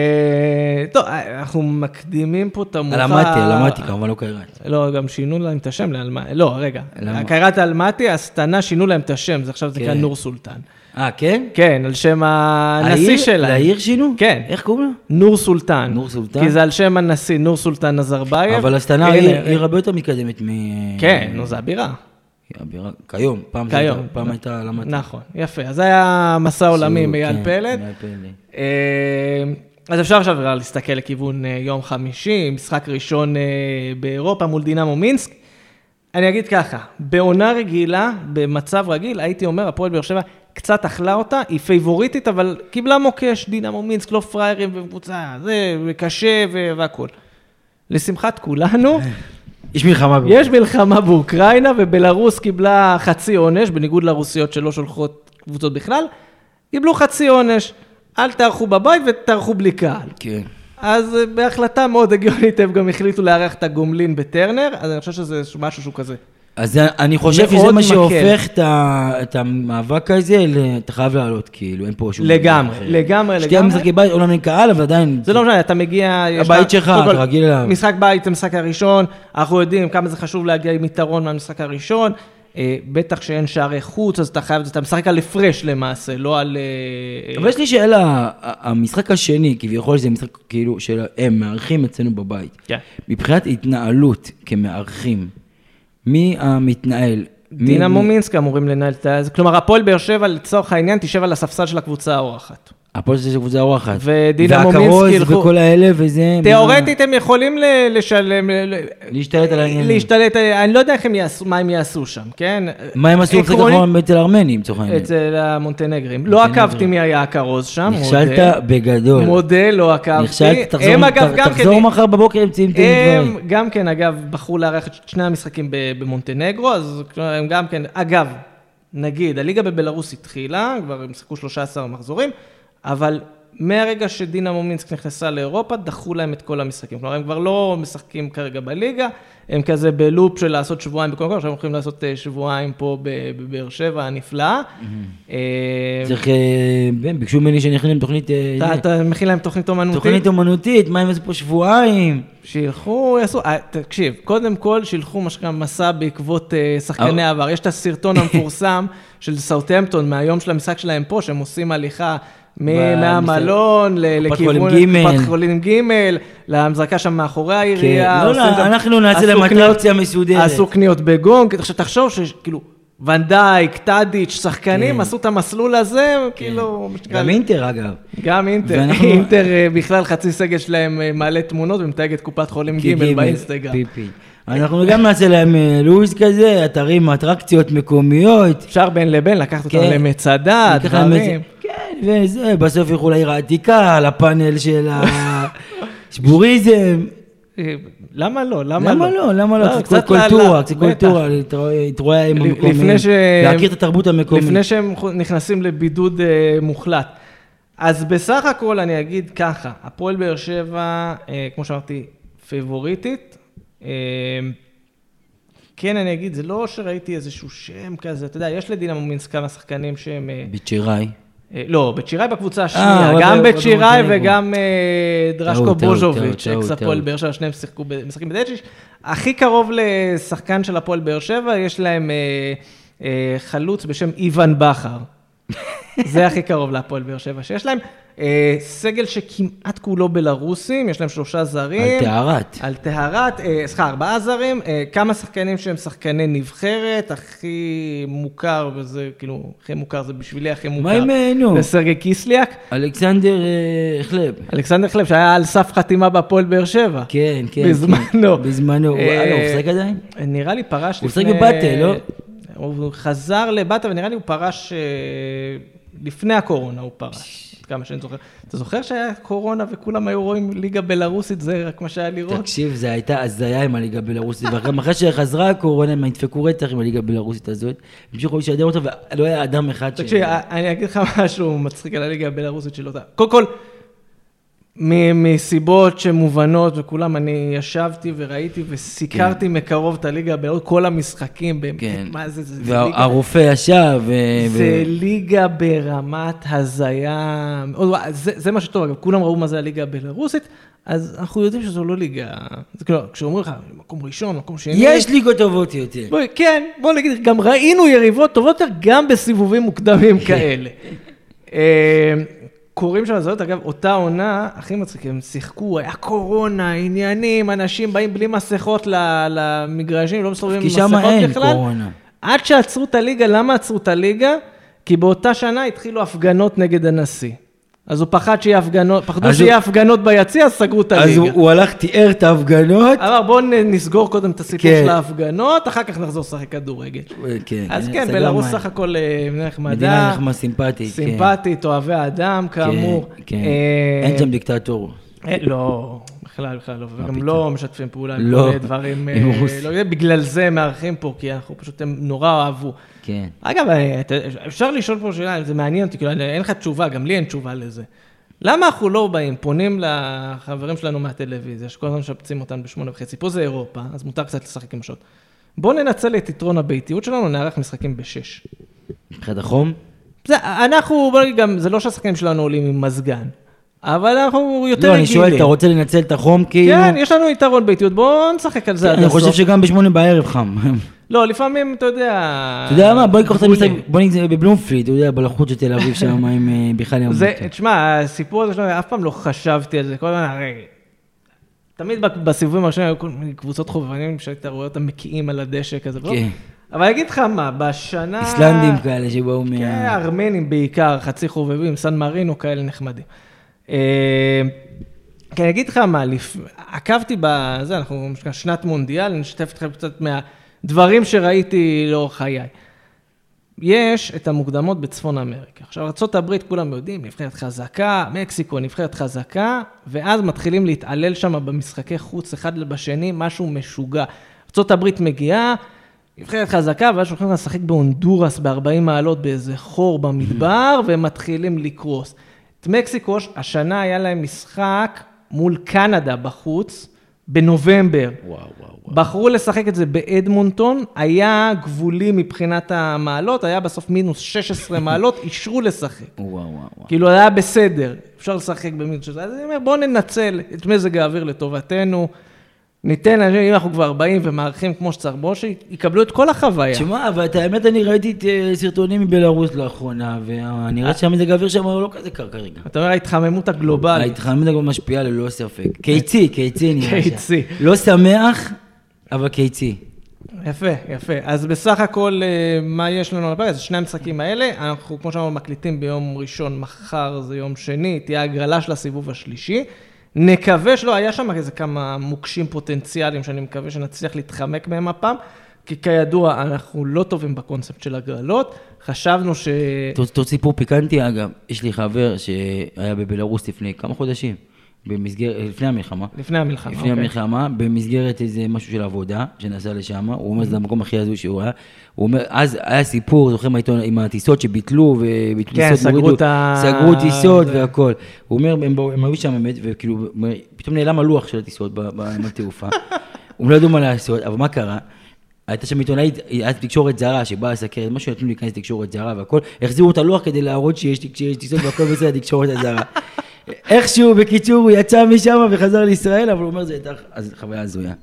טוב, אה, אנחנו מקדימים פה את המאוחר. אלמטי, אלמטי, כמובן לא קיירת. לא, גם שינו להם את השם לאלמטי. לא, רגע. קיירת אלמטי, אסטנה שינו להם את השם, עכשיו זה כן. נקרא נור סולטן. אה, כן? כן, על שם הנשיא שלהם. לעיר שינו? כן. איך קוראים לה? נור סולטן. נור סולטן? כי זה על שם הנשיא, נור סולטן נזרבייב. אבל עיר רגע. עיר הרבה יותר מתקדמת מ... כן, נו, זה הבירה. הבירה- כיום, פעם כיום. הייתה- פעם הייתה למטה. נכון, יפה. אז היה מסע עולמי עם אייל כן, פלד. אה, אז אפשר עכשיו להסתכל לכיוון אה, יום חמישי, משחק ראשון אה, באירופה מול דינמו מינסק. אני אגיד ככה, בעונה רגילה, במצב רגיל, הייתי אומר, הפועל באר שבע קצת אכלה אותה, היא פייבוריטית, אבל קיבלה מוקש, דינמו מינסק, לא פראיירים וקבוצה, זה, וקשה והכול. לשמחת כולנו, יש מלחמה. יש מלחמה באוקראינה, ובלרוס קיבלה חצי עונש, בניגוד לרוסיות שלא שולחות קבוצות בכלל, קיבלו חצי עונש. אל תארחו בבית ותארחו בלי קהל. כן. אז אה, בהחלטה מאוד הגיונית, הם גם החליטו לארח את הגומלין בטרנר, אז אני חושב שזה משהו שהוא כזה. אז אני חושב שזה מה. שהופך את ה- את המאבק הזה, אתה חייב לעלות, כאילו, אין פה שום... לגמרי. לגמרי, שתי לגמרי. המשחקי בית, אומנם אין קהל, אבל עדיין... זה לא משנה, אתה מגיע... הבית לך- שלך, אתה רגיל אליו. משחק בית זה המשחק הראשון, אנחנו יודעים כמה זה חשוב להגיע עם יתרון מהמשחק הראשון. אה, בטח שאין שערי חוץ, אז אתה חייב, אתה משחק על הפרש למעשה, לא על... אה, אבל יש לי שאלה, המשחק השני, כביכול זה משחק כאילו של הם מארחים אצלנו בבית. כן. מבחינת התנהלות כמארחים, מי המתנהל? דינמו מי- מינסק אמורים לנהל את ה... כלומר, הפועל באר שבע לצורך העניין תשב על הספסל של הקבוצה האורחת. הפועל זה קבוצה אורחת. ודינמו והכרוז מינסק ילכו- וכל האלה וזה... תיאורטית הם יכולים לשלם... להשתלט על העניינים. להשתלט, אני לא יודע איך הם יעשו, מה הם יעשו שם, כן? מה הם עשו משחק עקרונית, אחרון אצל הארמנים, לצורך העניין? אצל המונטנגרים. לא עקבתי מי היה הכרוז שם, נכשלת. בגדול. מודה, לא עקבתי. נכשלת, תחזור- הם כן... תחזור מחר בבוקר עם הם דברים. גם כן, אגב, בחרו לארח את שני המשחקים במונטנגרו, אז הם גם כן, אגב, נגיד, הליגה בבלארוס התחילה, כבר הם שיחקו 13 מחזורים, אבל מהרגע שדינמו מינסק נכנסה לאירופה, דחו להם את כל המשחקים. כלומר, הם כבר לא משחקים כרגע בליגה, הם כזה בלופ של לעשות שבועיים בכל מקום, עכשיו הם הולכים לעשות אה, שבועיים פה בבאר שבע הנפלאה. אה, צריך... אה, הם ביקשו ממני שאני אכין להם תוכנית... אתה- מכין להם תוכנית אומנותית? תוכנית אומנותית, מה הם עשו פה שבועיים? שילכו, יעשו, תקשיב, קודם כל שילכו מה שנקרא מסע בעקבות שחקני העבר. יש את הסרטון המפורסם של סאוטהמפטון מהיום של המשחק שלהם פה, שהם עושים הליכה מהמלון לכיוון ג'. קופת חולים ג', למזרקה שם מאחורי העירייה. כן, לא, עושים לא, גם- אנחנו נעשה להם אטרקציה מסודרת. עשו קניות בגונג, עכשיו תחשוב שכאילו... ונדייק, טאדיץ', שחקנים כן. עשו את המסלול הזה, כאילו, מה שנקרא, גם אינטר אגב. גם אינטר, ואנחנו- אינטר אה, בכלל חצי סגל שלהם אה, מעלה תמונות ומתייג את קופת חולים ג' גימל, באינסטגרם. פיפי. אנחנו גם נעשה להם אה, לו"ז כזה, אתרים, אטרקציות מקומיות. אפשר בין לבין לקחת אותם כן. למצדה, להם איזה- דברים. וזה, בסוף ילכו לעיר העתיקה, לפאנל של השבוריזם. למה לא? למה למה לא? לא? למה לא? לא, קצת קולטורה, קצת. קולטורה, להתרועע עם ש- להכיר את התרבות המקומית. לפני שהם נכנסים לבידוד אה, מוחלט. אז בסך הכל אני אגיד ככה, הפועל באר שבע, אה, כמו שאמרתי, פייבוריטית. אה, כן, אני אגיד, זה לא שראיתי איזשהו שם כזה, אתה יודע, יש לדינמו מינסק כמה שחקנים שהם... בצ'יראי. אה, לא, בית שיראי בקבוצה השנייה, אבל גם בית שיראי. וגם אה, דרשקו בוז'וביץ', אקס הפועל. באר שבע, שניהם שיחקו, ב- משחקים בדצ'יש. הכי קרוב לשחקן של הפועל באר שבע, יש להם אה, אה, חלוץ בשם איוון בכר. זה הכי קרוב להפועל באר שבע שיש להם. אה, סגל שכמעט כולו בלרוסים, יש להם שלושה זרים. על טהרת. על טהרת, אה, סליחה, ארבעה זרים, אה, כמה שחקנים שהם שחקני נבחרת, הכי מוכר, וזה כאילו, הכי מוכר, זה בשבילי הכי מוכר. מה עם, אה, נו? זה סרגי קיסליאק, אלכסנדר אה, חלב. אלכסנדר חלב, שהיה על סף חתימה בהפועל באר שבע. כן, כן. בזמנו. כן. בזמנו. הוא אה, אה, הוא משחק עדיין? נראה לי פרש הוא לפני... משחק בבאטה, לא? הוא חזר לבאטה, ונראה לי הוא פרש אה, לפני הקורונה הוא פרש, עד כמה שאני זוכר. אתה זוכר שהיה קורונה וכולם היו רואים ליגה בלרוסית, זה רק מה שהיה לראות? תקשיב, זה הייתה הזיה עם הליגה הבלרוסית, וגם אחרי שחזרה הקורונה, הם נדפקו רצח עם הליגה הבלרוסית הזאת, המשיכו לשדר אותה, ולא היה אדם אחד ש... תקשיב, אני אגיד לך משהו מצחיק על הליגה הבלרוסית שלא... קודם כל, מסיבות שמובנות וכולם, אני ישבתי וראיתי וסיקרתי כן. מקרוב את הליגה הבלרוסית, כל המשחקים, באמת, כן. מה זה, זה, זה ליגה... והרופא ישב, ו... זה ו- ליגה ברמת הזיה, זה, זה מה שטוב, אגב, כולם ראו מה זה הליגה הבלרוסית, אז אנחנו יודעים שזו לא ליגה, זה כאילו, כשאומרים לך, מקום ראשון, מקום שני, יש ליגות טובות יותר. בואי, כן, בוא נגיד, גם ראינו יריבות טובות יותר גם בסיבובים מוקדמים כאלה. קוראים שם הזיות, אגב, אותה עונה, הכי מצחיק, הם שיחקו, היה קורונה, עניינים, אנשים באים בלי מסכות למגרשים, לא מסתובבים עם כי מסכות שם בכלל. אין קורונה. עד שעצרו את הליגה, למה עצרו את הליגה? כי באותה שנה התחילו הפגנות נגד הנשיא. אז הוא פחד שיהיה הפגנות, פחדו אז שיהיה הפגנות ביציע, אז סגרו את אז הליגה. הוא- הוא הלך, תיאר את ההפגנות. אמר בואו נסגור קודם את הסיפור כן. של ההפגנות, אחר כך נחזור לשחק כדורגל. כן, אז כן, סגר בלרוס. סך הכל אה, מדינה נחמדה, מדינה נחמדה סימפטית. כן. סימפטית, אוהבי האדם, כאמור. כן, כן. אה, אין שם דיקטטור. אה, לא, בכלל, בכלל לא, וגם? לא משתפים פעולה עם לא, כל דברים, אה. לא בגלל זה מארחים פה, כי אנחנו פשוט, הם נורא אהבו. כן. אגב, אה, אפשר לשאול פה שאלה, זה מעניין אותי, כאילו, אין לך תשובה, גם לי אין תשובה לזה. למה אנחנו לא באים, פונים לחברים שלנו מהטלוויזיה, שכל הזמן משפצים אותנו בשמונה וחצי, פה זה אירופה, אז מותר קצת לשחק עם השעות. בואו ננצל את יתרון הביתיות שלנו, נערך משחקים בשש. מבחינת החום? זה, אנחנו, בוא נגיד גם, זה לא שהשחקנים שלנו עולים עם מזגן, אבל אנחנו יותר לא, אני רגילים. שואל, אתה רוצה לנצל את החום כאילו? כן, יש לנו יתרון ביתיות, בואו נשחק על זה עד אני הסוף. חושב שגם בשמונה בערב חם. לא, לפעמים, אתה יודע... אתה יודע מה, בוא ניקח את המשחק. בוא נגיד בבלומפילד, אתה יודע, בלחות של תל אביב שם עם אה, בכלל ים. זה, תשמע, הסיפור הזה שלנו, אף פעם לא חשבתי על זה, כל הזמן, הרי... תמיד בסיבובים הראשונים היו כל מיני קבוצות חובבנים שהיית רואה אותם מקיאים על הדשא כזה, ולא? כן. אבל אני אגיד לך מה, בשנה... איסלנדים כאלה שבאו כן, מה... ארמנים בעיקר, חצי חובבים, סן מרינו, כאלה נחמדים. כי אני אגיד לך מה. עקבתי בזה, אנחנו מה שנת מונדיאל, אני אשתף אתכם קצת מהדברים שראיתי לאורך חיי. יש את המוקדמות בצפון אמריקה. עכשיו, ארה"ב כולם יודעים, נבחרת חזקה, מקסיקו נבחרת חזקה, ואז מתחילים להתעלל שם במשחקי חוץ אחד בשני, משהו משוגע. ארה"ב מגיעה, נבחרת חזקה, ואז שולחים לשחק בהונדורס ב-40 מעלות באיזה חור במדבר, והם מתחילים לקרוס. את מקסיקו, השנה היה להם משחק מול קנדה בחוץ, בנובמבר. וואו, וואו, וואו. בחרו לשחק את זה באדמונטון, היה גבולי מבחינת המעלות, היה בסוף מינוס 16 מעלות, אישרו לשחק. וואו, וואו, וואו. כאילו, היה בסדר, אפשר לשחק במינוס 16. אז אני אומר, בואו ננצל את מזג האוויר לטובתנו, ניתן אם אנחנו כבר באים ומארחים כמו שצריך, בואו שיקבלו את כל החוויה. תשמע, אבל את האמת, אני ראיתי את אה, סרטונים מבלארוס לאחרונה, ואני רואה שהמזג האוויר שם הוא לא כזה קר כרגע. אתה אומר, ההתחממות הגלובלית. ההתחממות גם משפיעה ללא ספק. קיצי, קיצי נראה שם. קיצי. לא שמח, אבל קיצי. יפה, יפה. אז בסך הכל, אה, מה יש לנו על הפרק? אז שני המשחקים האלה, אנחנו, כמו שאמרנו, מקליטים ביום ראשון, מחר זה יום שני, תהיה הגרלה של הסיבוב השלישי. נקווה שלא, היה שם איזה כמה מוקשים פוטנציאליים שאני מקווה שנצליח להתחמק מהם הפעם, כי כידוע, אנחנו לא טובים בקונספט של הגרלות. חשבנו ש... רוצה סיפור פיקנטי, אגב, יש לי חבר שהיה בבלארוס לפני כמה חודשים, במסגרת, לפני המלחמה. לפני המלחמה, לפני אוקיי. המלחמה, במסגרת איזה משהו של עבודה, שנסע לשם, הוא אומר, זה המקום הכי הזוי שהוא היה. הוא אומר, אז היה סיפור, זוכר מהעיתון, עם הטיסות שביטלו, וביטלו כן, סגרו את ה- סגרו טיסות זה. והכל. הוא אומר, הם, באו- הם היו שם באמת, וכאילו, פתאום נעלם הלוח של הטיסות בנמל תעופה. הם לא ידעו מה לעשות, אבל מה קרה? הייתה שם עיתונאית, הייתה תקשורת זרה שבאה לסקר את משהו, נתנו להיכנס לתקשורת זרה והכל, החזירו את הלוח כדי להראות שיש טיסות והכל בסדר, התקשורת הזרה. איכשהו, בקיצור, הוא יצא משם וחזר לישראל, אבל הוא אומר, זה הייתה חוויה הזויה.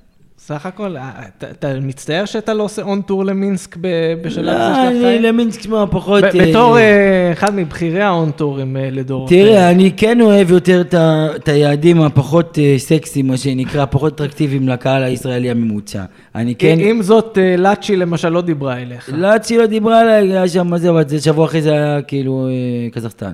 סך הכל, אה, אתה, מצטער שאתה לא עושה און טור למינסק בשלב הזה לא, של אני החיים? למינסק, תשמע, פחות... אה, בתור אה, אחד מבכירי האון טורים לדור. תראה, אני כן אוהב יותר את היעדים הפחות סקסיים, מה שנקרא, פחות אטרקטיביים לקהל הישראלי הממוצע. אני כן... עם זאת, לאצ'י למשל לא דיברה אליך. לאצ'י לא דיברה עליי, היה שם זה, אבל שבוע אחרי זה היה כאילו קזחסטן.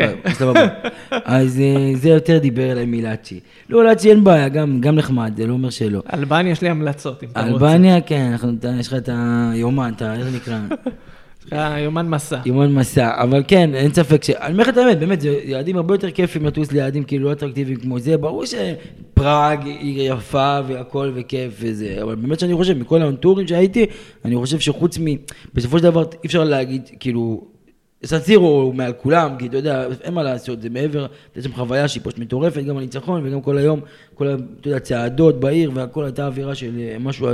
כן. סבבה. אז אה, זה יותר דיבר אליי מלאצ'י. לא, לאצ'י אין בעיה, גם נחמד, זה לא אומר שלא. אלבניה יש לי המלצות, אם אתה רוצה. אלבניה, כן, יש לך את היומן, אתה, איך זה נקרא? יומן מסע. יומן מסע, אבל כן, אין ספק ש... אני אומר לך את האמת, באמת, זה יעדים הרבה יותר כיפים לטוס ליעדים כאילו לא אטרקטיביים כמו זה, ברור שפראג היא יפה והכל וכיף וזה, אבל באמת שאני חושב, מכל האונטורים שהייתי, אני חושב שחוץ מ... בסופו של דבר אי אפשר להגיד, כאילו, סנסירו הוא מעל כולם, כי אתה יודע, אין מה לעשות, זה מעבר, יש שם חוויה שהיא פשוט מטורפת, גם הניצחון וגם כל היום, כל. אתה יודע, צעדות בעיר והכל הייתה אווירה של אה, משהו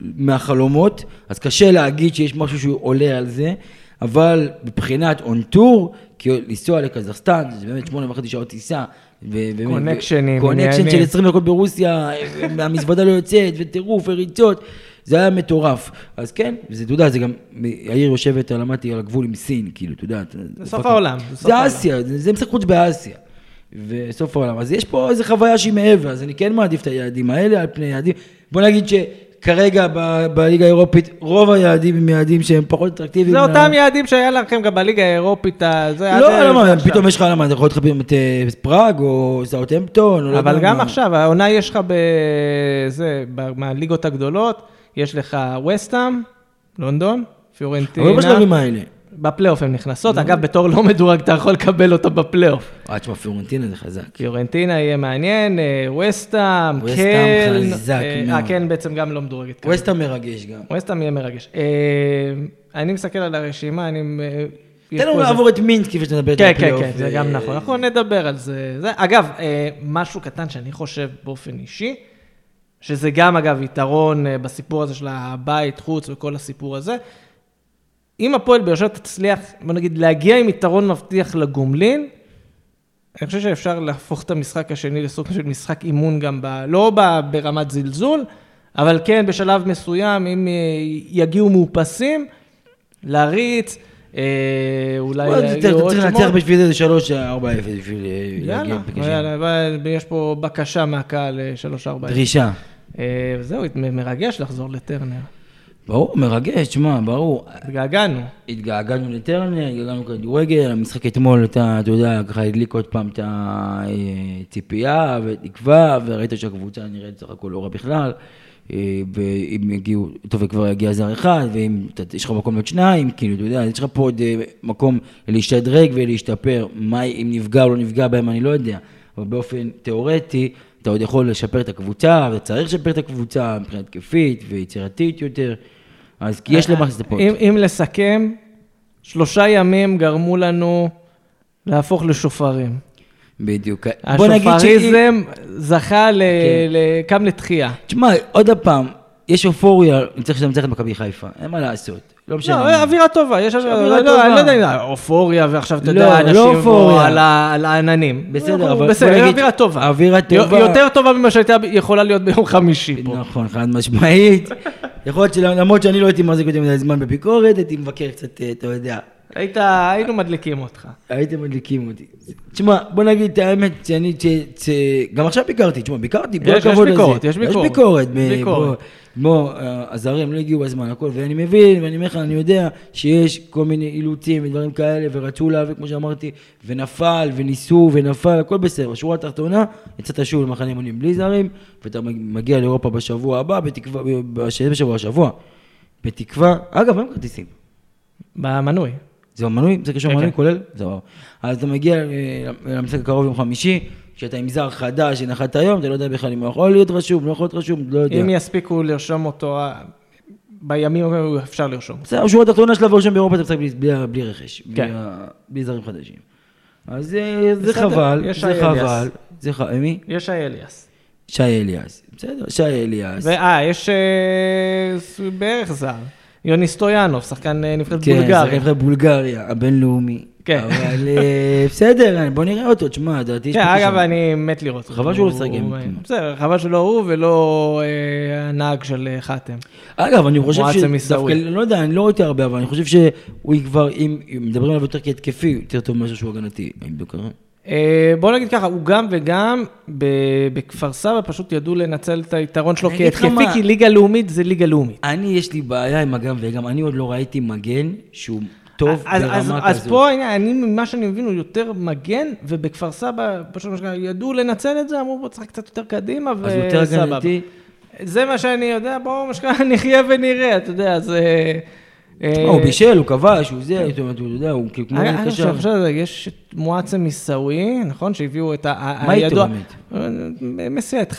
מהחלומות, אז קשה להגיד שיש משהו שהוא עולה על זה, אבל מבחינת on tour, כי לנסוע לקזחסטן, זה באמת שמונה וחצי שעות טיסה. קונקשנים, קונקשן של 20 דקות ברוסיה, המזוודה לא יוצאת, וטירוף, וריצות, זה היה מטורף. אז כן, וזה, אתה יודע, זה גם, העיר יושבת, למדתי על הגבול עם סין, כאילו, אתה יודע. זה סוף העולם. זה אסיה, זה משחק חוץ באסיה. וסוף העולם. אז יש פה איזו חוויה שהיא מעבר, אז אני כן מעדיף את היעדים האלה על פני יעדים. בוא נגיד ש... כרגע בליגה האירופית, רוב היעדים הם יעדים שהם פחות אטרקטיביים. זה אותם יעדים שהיה לכם גם בליגה האירופית, זה לא, למה, פתאום יש לך, למה, אתה יכול לך את אה, פראג, או סאוטהמפטון, לא אבל גם עכשיו, העונה יש לך בזה, מהליגות הגדולות, יש לך וסטאם, לונדון, פיורנטינה. אבל בשלבים האלה. בפלייאוף הן נכנסות, אגב, בתור לא מדורג אתה יכול לקבל אותו בפלייאוף. אה, תשמע, פיורנטינה זה חזק. פיורנטינה יהיה מעניין, וסטאם, קן. וסטאם חזק אה, מאוד. אה, כן, בעצם גם לא מדורגת. וסטאם מרגש גם. וסטאם יהיה מרגש. אה, אני מסתכל על הרשימה, אני... תן לנו לעבור את מינסק כפי שאתה מדבר על הפלייאוף. כן, כן, כן, זה גם נכון. אנחנו נדבר על זה. אגב, משהו קטן שאני חושב באופן אישי, שזה גם, אגב, יתרון בסיפור הזה של הבית, חוץ וכל הסיפור הזה. אם הפועל באר שבע תצליח, בוא נגיד, להגיע עם יתרון מבטיח לגומלין, אני חושב שאפשר להפוך את המשחק השני לסוג של משחק אימון גם, ב, לא ב, ברמת זלזול, אבל כן בשלב מסוים, אם אה, יגיעו מאופסים, להריץ, אה, אולי שמות. צריך לנצח בשביל זה 3-4-0 בשביל אה, להגיע יאללה, יש פה בקשה מהקהל 3-4-0. דרישה. זהו, מרגש לחזור לטרנר. ברור, מרגש, תשמע, ברור. התגעגענו. התגעגענו לטרנר, התגעגענו לכדורגל, המשחק אתמול, אתה, אתה יודע, ככה הדליק עוד פעם את הציפייה ותקווה, וראית שהקבוצה נראית סך הכל לא רע בכלל. אה, ואם יגיעו, טוב, וכבר יגיע זר אחד, ואם יש לך מקום לעוד שניים, כאילו, אתה יודע, יש לך פה עוד אה, מקום להשתדרג ולהשתפר. מה, אם נפגע או לא נפגע בהם, אני לא יודע. אבל באופן תיאורטי, אתה עוד יכול לשפר את הקבוצה, וצריך לשפר את הקבוצה מבחינה התקפית ויצירתית יותר, אז כי יש למה לצפות. אם, אם לסכם, שלושה ימים גרמו לנו להפוך לשופרים. בדיוק. השופריזם זכה ל... כן. קם לתחייה. תשמע, עוד פעם, יש אופוריה, אני צריך לנצח את מכבי חיפה, אין מה לעשות. לא משנה. לא, אווירה טובה, יש אווירה טובה. לא, אני לא יודע, אופוריה, ועכשיו אתה יודע, לא, לא אנשים פה על העננים. בסדר, אבל בסדר, אווירה טובה. אווירה טובה. יותר טובה ממה שהייתה יכולה להיות ביום חמישי פה. נכון, חד משמעית. יכול להיות שלמרות שאני לא הייתי מחזיק אותי מדי זמן בביקורת, הייתי מבקר קצת, אה, אתה יודע. היית, היינו מדליקים אותך. הייתם מדליקים אותי. תשמע, בוא נגיד את האמת, שאני, גם עכשיו ביקרתי, תשמע, ביקרתי, כל הכבוד לזה. יש ביקורת, יש ביקורת. יש ביקורת. כמו, אה, הזרים לא הגיעו בזמן, הכל, ואני מבין, ואני אומר לך, אני יודע שיש כל מיני אילוצים ודברים כאלה, ורצו להביא, כמו שאמרתי, ונפל, וניסו, ונפל, הכל בסדר. בשורה התחתונה, יצאת שוב למחנה אימונים בלי זרים, ואתה מגיע לאירופה בשבוע הבא, בתקווה, בשבוע השבוע, בתקווה, אגב, אין כרטיסים. במנוי. זה במנוי? זה קשור למנוי כן, כן. כולל? זהו. אז אתה מגיע אה, למשחק הקרוב יום חמישי, כשאתה עם זר חדש שנחת היום, אתה לא יודע בכלל אם הוא יכול להיות רשום, לא יכול להיות רשום, לא יודע. אם יספיקו לרשום אותו, אה, בימים אפשר לרשום. בסדר, שורה התחתונה שלב ראשון באירופה אתה משחק בלי רכש, כן. בלי זרים חדשים. אז אה, זה חבל, זה חבל. זה חבל, מי? יש שי אליאס. שי אליאס, בסדר, שי אליאס. אה, יש בערך זר. יוני סטויאנוב, שחקן נבחרת כן, בולגריה. כן, שחקן נבחרת בולגריה, הבינלאומי. כן. אבל אה, בסדר, בוא נראה אותו, תשמע, דעתי... כן, אגב, אני מת לראות אותו. חבל שהוא לא ישחק. בסדר, חבל שלא הוא ולא אה, הנהג של אה, חאתם. אגב, אני חושב שדווקא, לא יודע, אני לא ראיתי הרבה, אבל אני חושב שהוא כבר, אם מדברים עליו יותר כהתקפי, יותר טוב ממשהו שהוא הגנתי. קרה? בוא נגיד ככה, הוא גם וגם בכפר סבא פשוט ידעו לנצל את היתרון שלו כהתקפי, כי ליגה לאומית זה ליגה לאומית. אני, יש לי בעיה עם הגם וגם, אני עוד לא ראיתי מגן שהוא טוב אז, ברמה אז, כזאת. אז פה, אני, ממה שאני מבין, הוא יותר מגן, ובכפר סבא, פשוט ידעו לנצל את זה, אמרו, בוא תשחק קצת יותר קדימה, וסבבה. אז יותר הגנתי. זה מה שאני יודע, בואו, מה נחיה ונראה, אתה יודע, זה... אה, הוא בישל, הוא כבש, הוא זה, זאת אומרת, הוא יודע, הוא כאילו כמו אני חושב קשר. עכשיו, יש את מועצם עיסאווי, נכון? שהביאו את ה... ה- מה איתו הידוע- באמת? אה, מסיע את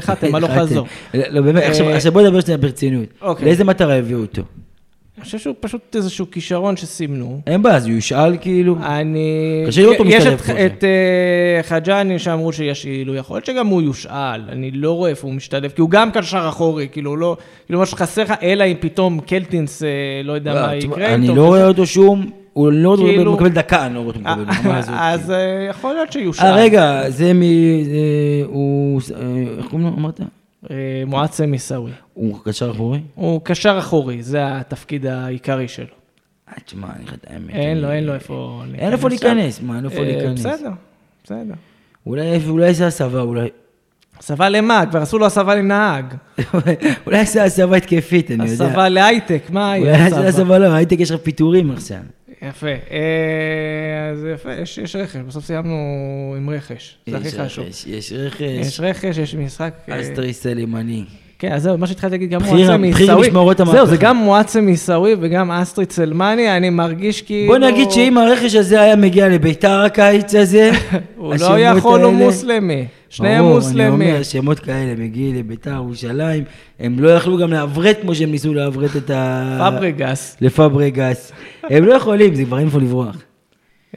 חתם הלוך חזור. לא, באמת, עכשיו- אה, עכשיו בוא נדבר שנייה ברצינות. אוקיי. לאיזה מטרה הביאו אותו? אני חושב שהוא פשוט איזשהו כישרון שסימנו. אין בעיה, אז הוא יושאל כאילו? אני... קשה לראות אותו יש משתלב את- כזה. את אה, חג'אני שאמרו שיש אילו, יכול להיות שגם הוא יושאל, אני לא רואה איפה הוא משתלב, כי הוא גם קשר אחורי, כאילו לא, כאילו מה שחסר לך, אלא אם פתאום קלטינס, אה, לא יודע מה תשמע, יקרה אני. לא רואה אותו שום, הוא לא כאילו- מקבל דקה, אני לא רואה אותו מקבל. ברמה הזאת, אז כאילו. אה, יכול להיות שיושאל. אה, רגע, זה מ... זה- הוא... אה, איך קוראים לו? אמרת? אה, מועצם עיסאווי. הוא קשר אחורי? הוא קשר אחורי, זה התפקיד העיקרי שלו. אה, תשמע, אני לך את האמת. אין לו, אין לו איפה להיכנס. אין איפה. להיכנס, מה, אין איפה אה, להיכנס. בסדר, בסדר. אולי אולי זה הסבה, אולי... הסבה למה? כבר עשו לו הסבה לנהג. אולי זה הסבה התקפית, אני יודע. הסבה להייטק, מה אולי היה זה הסבה? הסבה, לא, הייטק יש לך פיטורים עכשיו. יפה. אה, אז יפה, יש יש רכש, בסוף סיימנו עם רכש. זה הכי חשוב. יש רכש. יש רכש, יש משחק. אה, אסטרי סלימני. כן, אז זהו, מה שהתחלתי להגיד, גם בכיר- מועצם בכיר עיסאווי. משמרות זהו. זה גם מועצם עיסאווי וגם אסטריד סלמני, אני מרגיש כאילו... בוא נגיד שאם הרכש הזה היה מגיע לביתר הקיץ הזה, הוא לא יכול, הוא מוסלמי. שניהם ברור, מוסלמים. אני אומר, שמות כאלה מגיעים לביתר ירושלים, הם לא יכלו גם לעברת כמו שהם ניסו לעברת את ה... פברגס. לפברגס. הם לא יכולים, זה כבר אין איפה לברוח.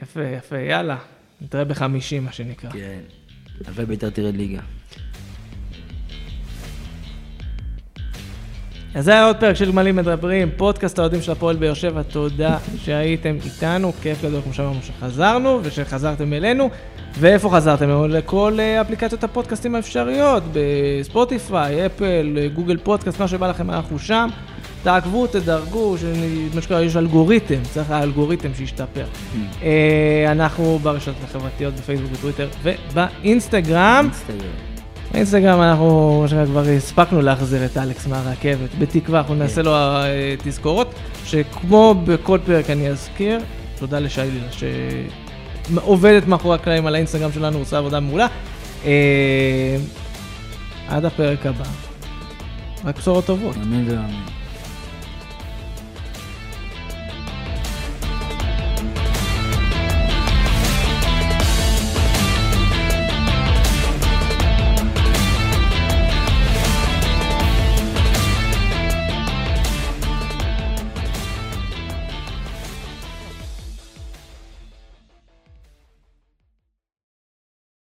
יפה, יפה, יאללה. נתראה בחמישים, מה שנקרא. כן. אבל ביתר תרד ליגה. אז זה היה עוד פרק של גמלים מדברים, פודקאסט האוהדים של הפועל באר שבע, תודה שהייתם איתנו, כיף גדול כמו שאמרנו שחזרנו ושחזרתם אלינו. ואיפה חזרתם? לכל אה, אפליקציות הפודקאסטים האפשריות, בספוטיפיי, אפל, אה, גוגל פודקאסט, מה שבא לכם, אנחנו שם. תעקבו, תדרגו, מה יש אלגוריתם, צריך האלגוריתם שישתפר. אה, אנחנו ברשתות החברתיות, בפייסבוק, בטוויטר ובאינסטגרם. באינסטגרם אנחנו, מה שנקרא, כבר הספקנו להחזיר את אלכס מהרכבת. בתקווה, אנחנו נעשה לו תזכורות, שכמו בכל פרק אני אזכיר, תודה לשיילילה שעובדת מאחורי הקלעים על האינסטגרם שלנו, עושה עבודה מעולה. אה, עד הפרק הבא. רק בשורות טובות. אמן ואמן.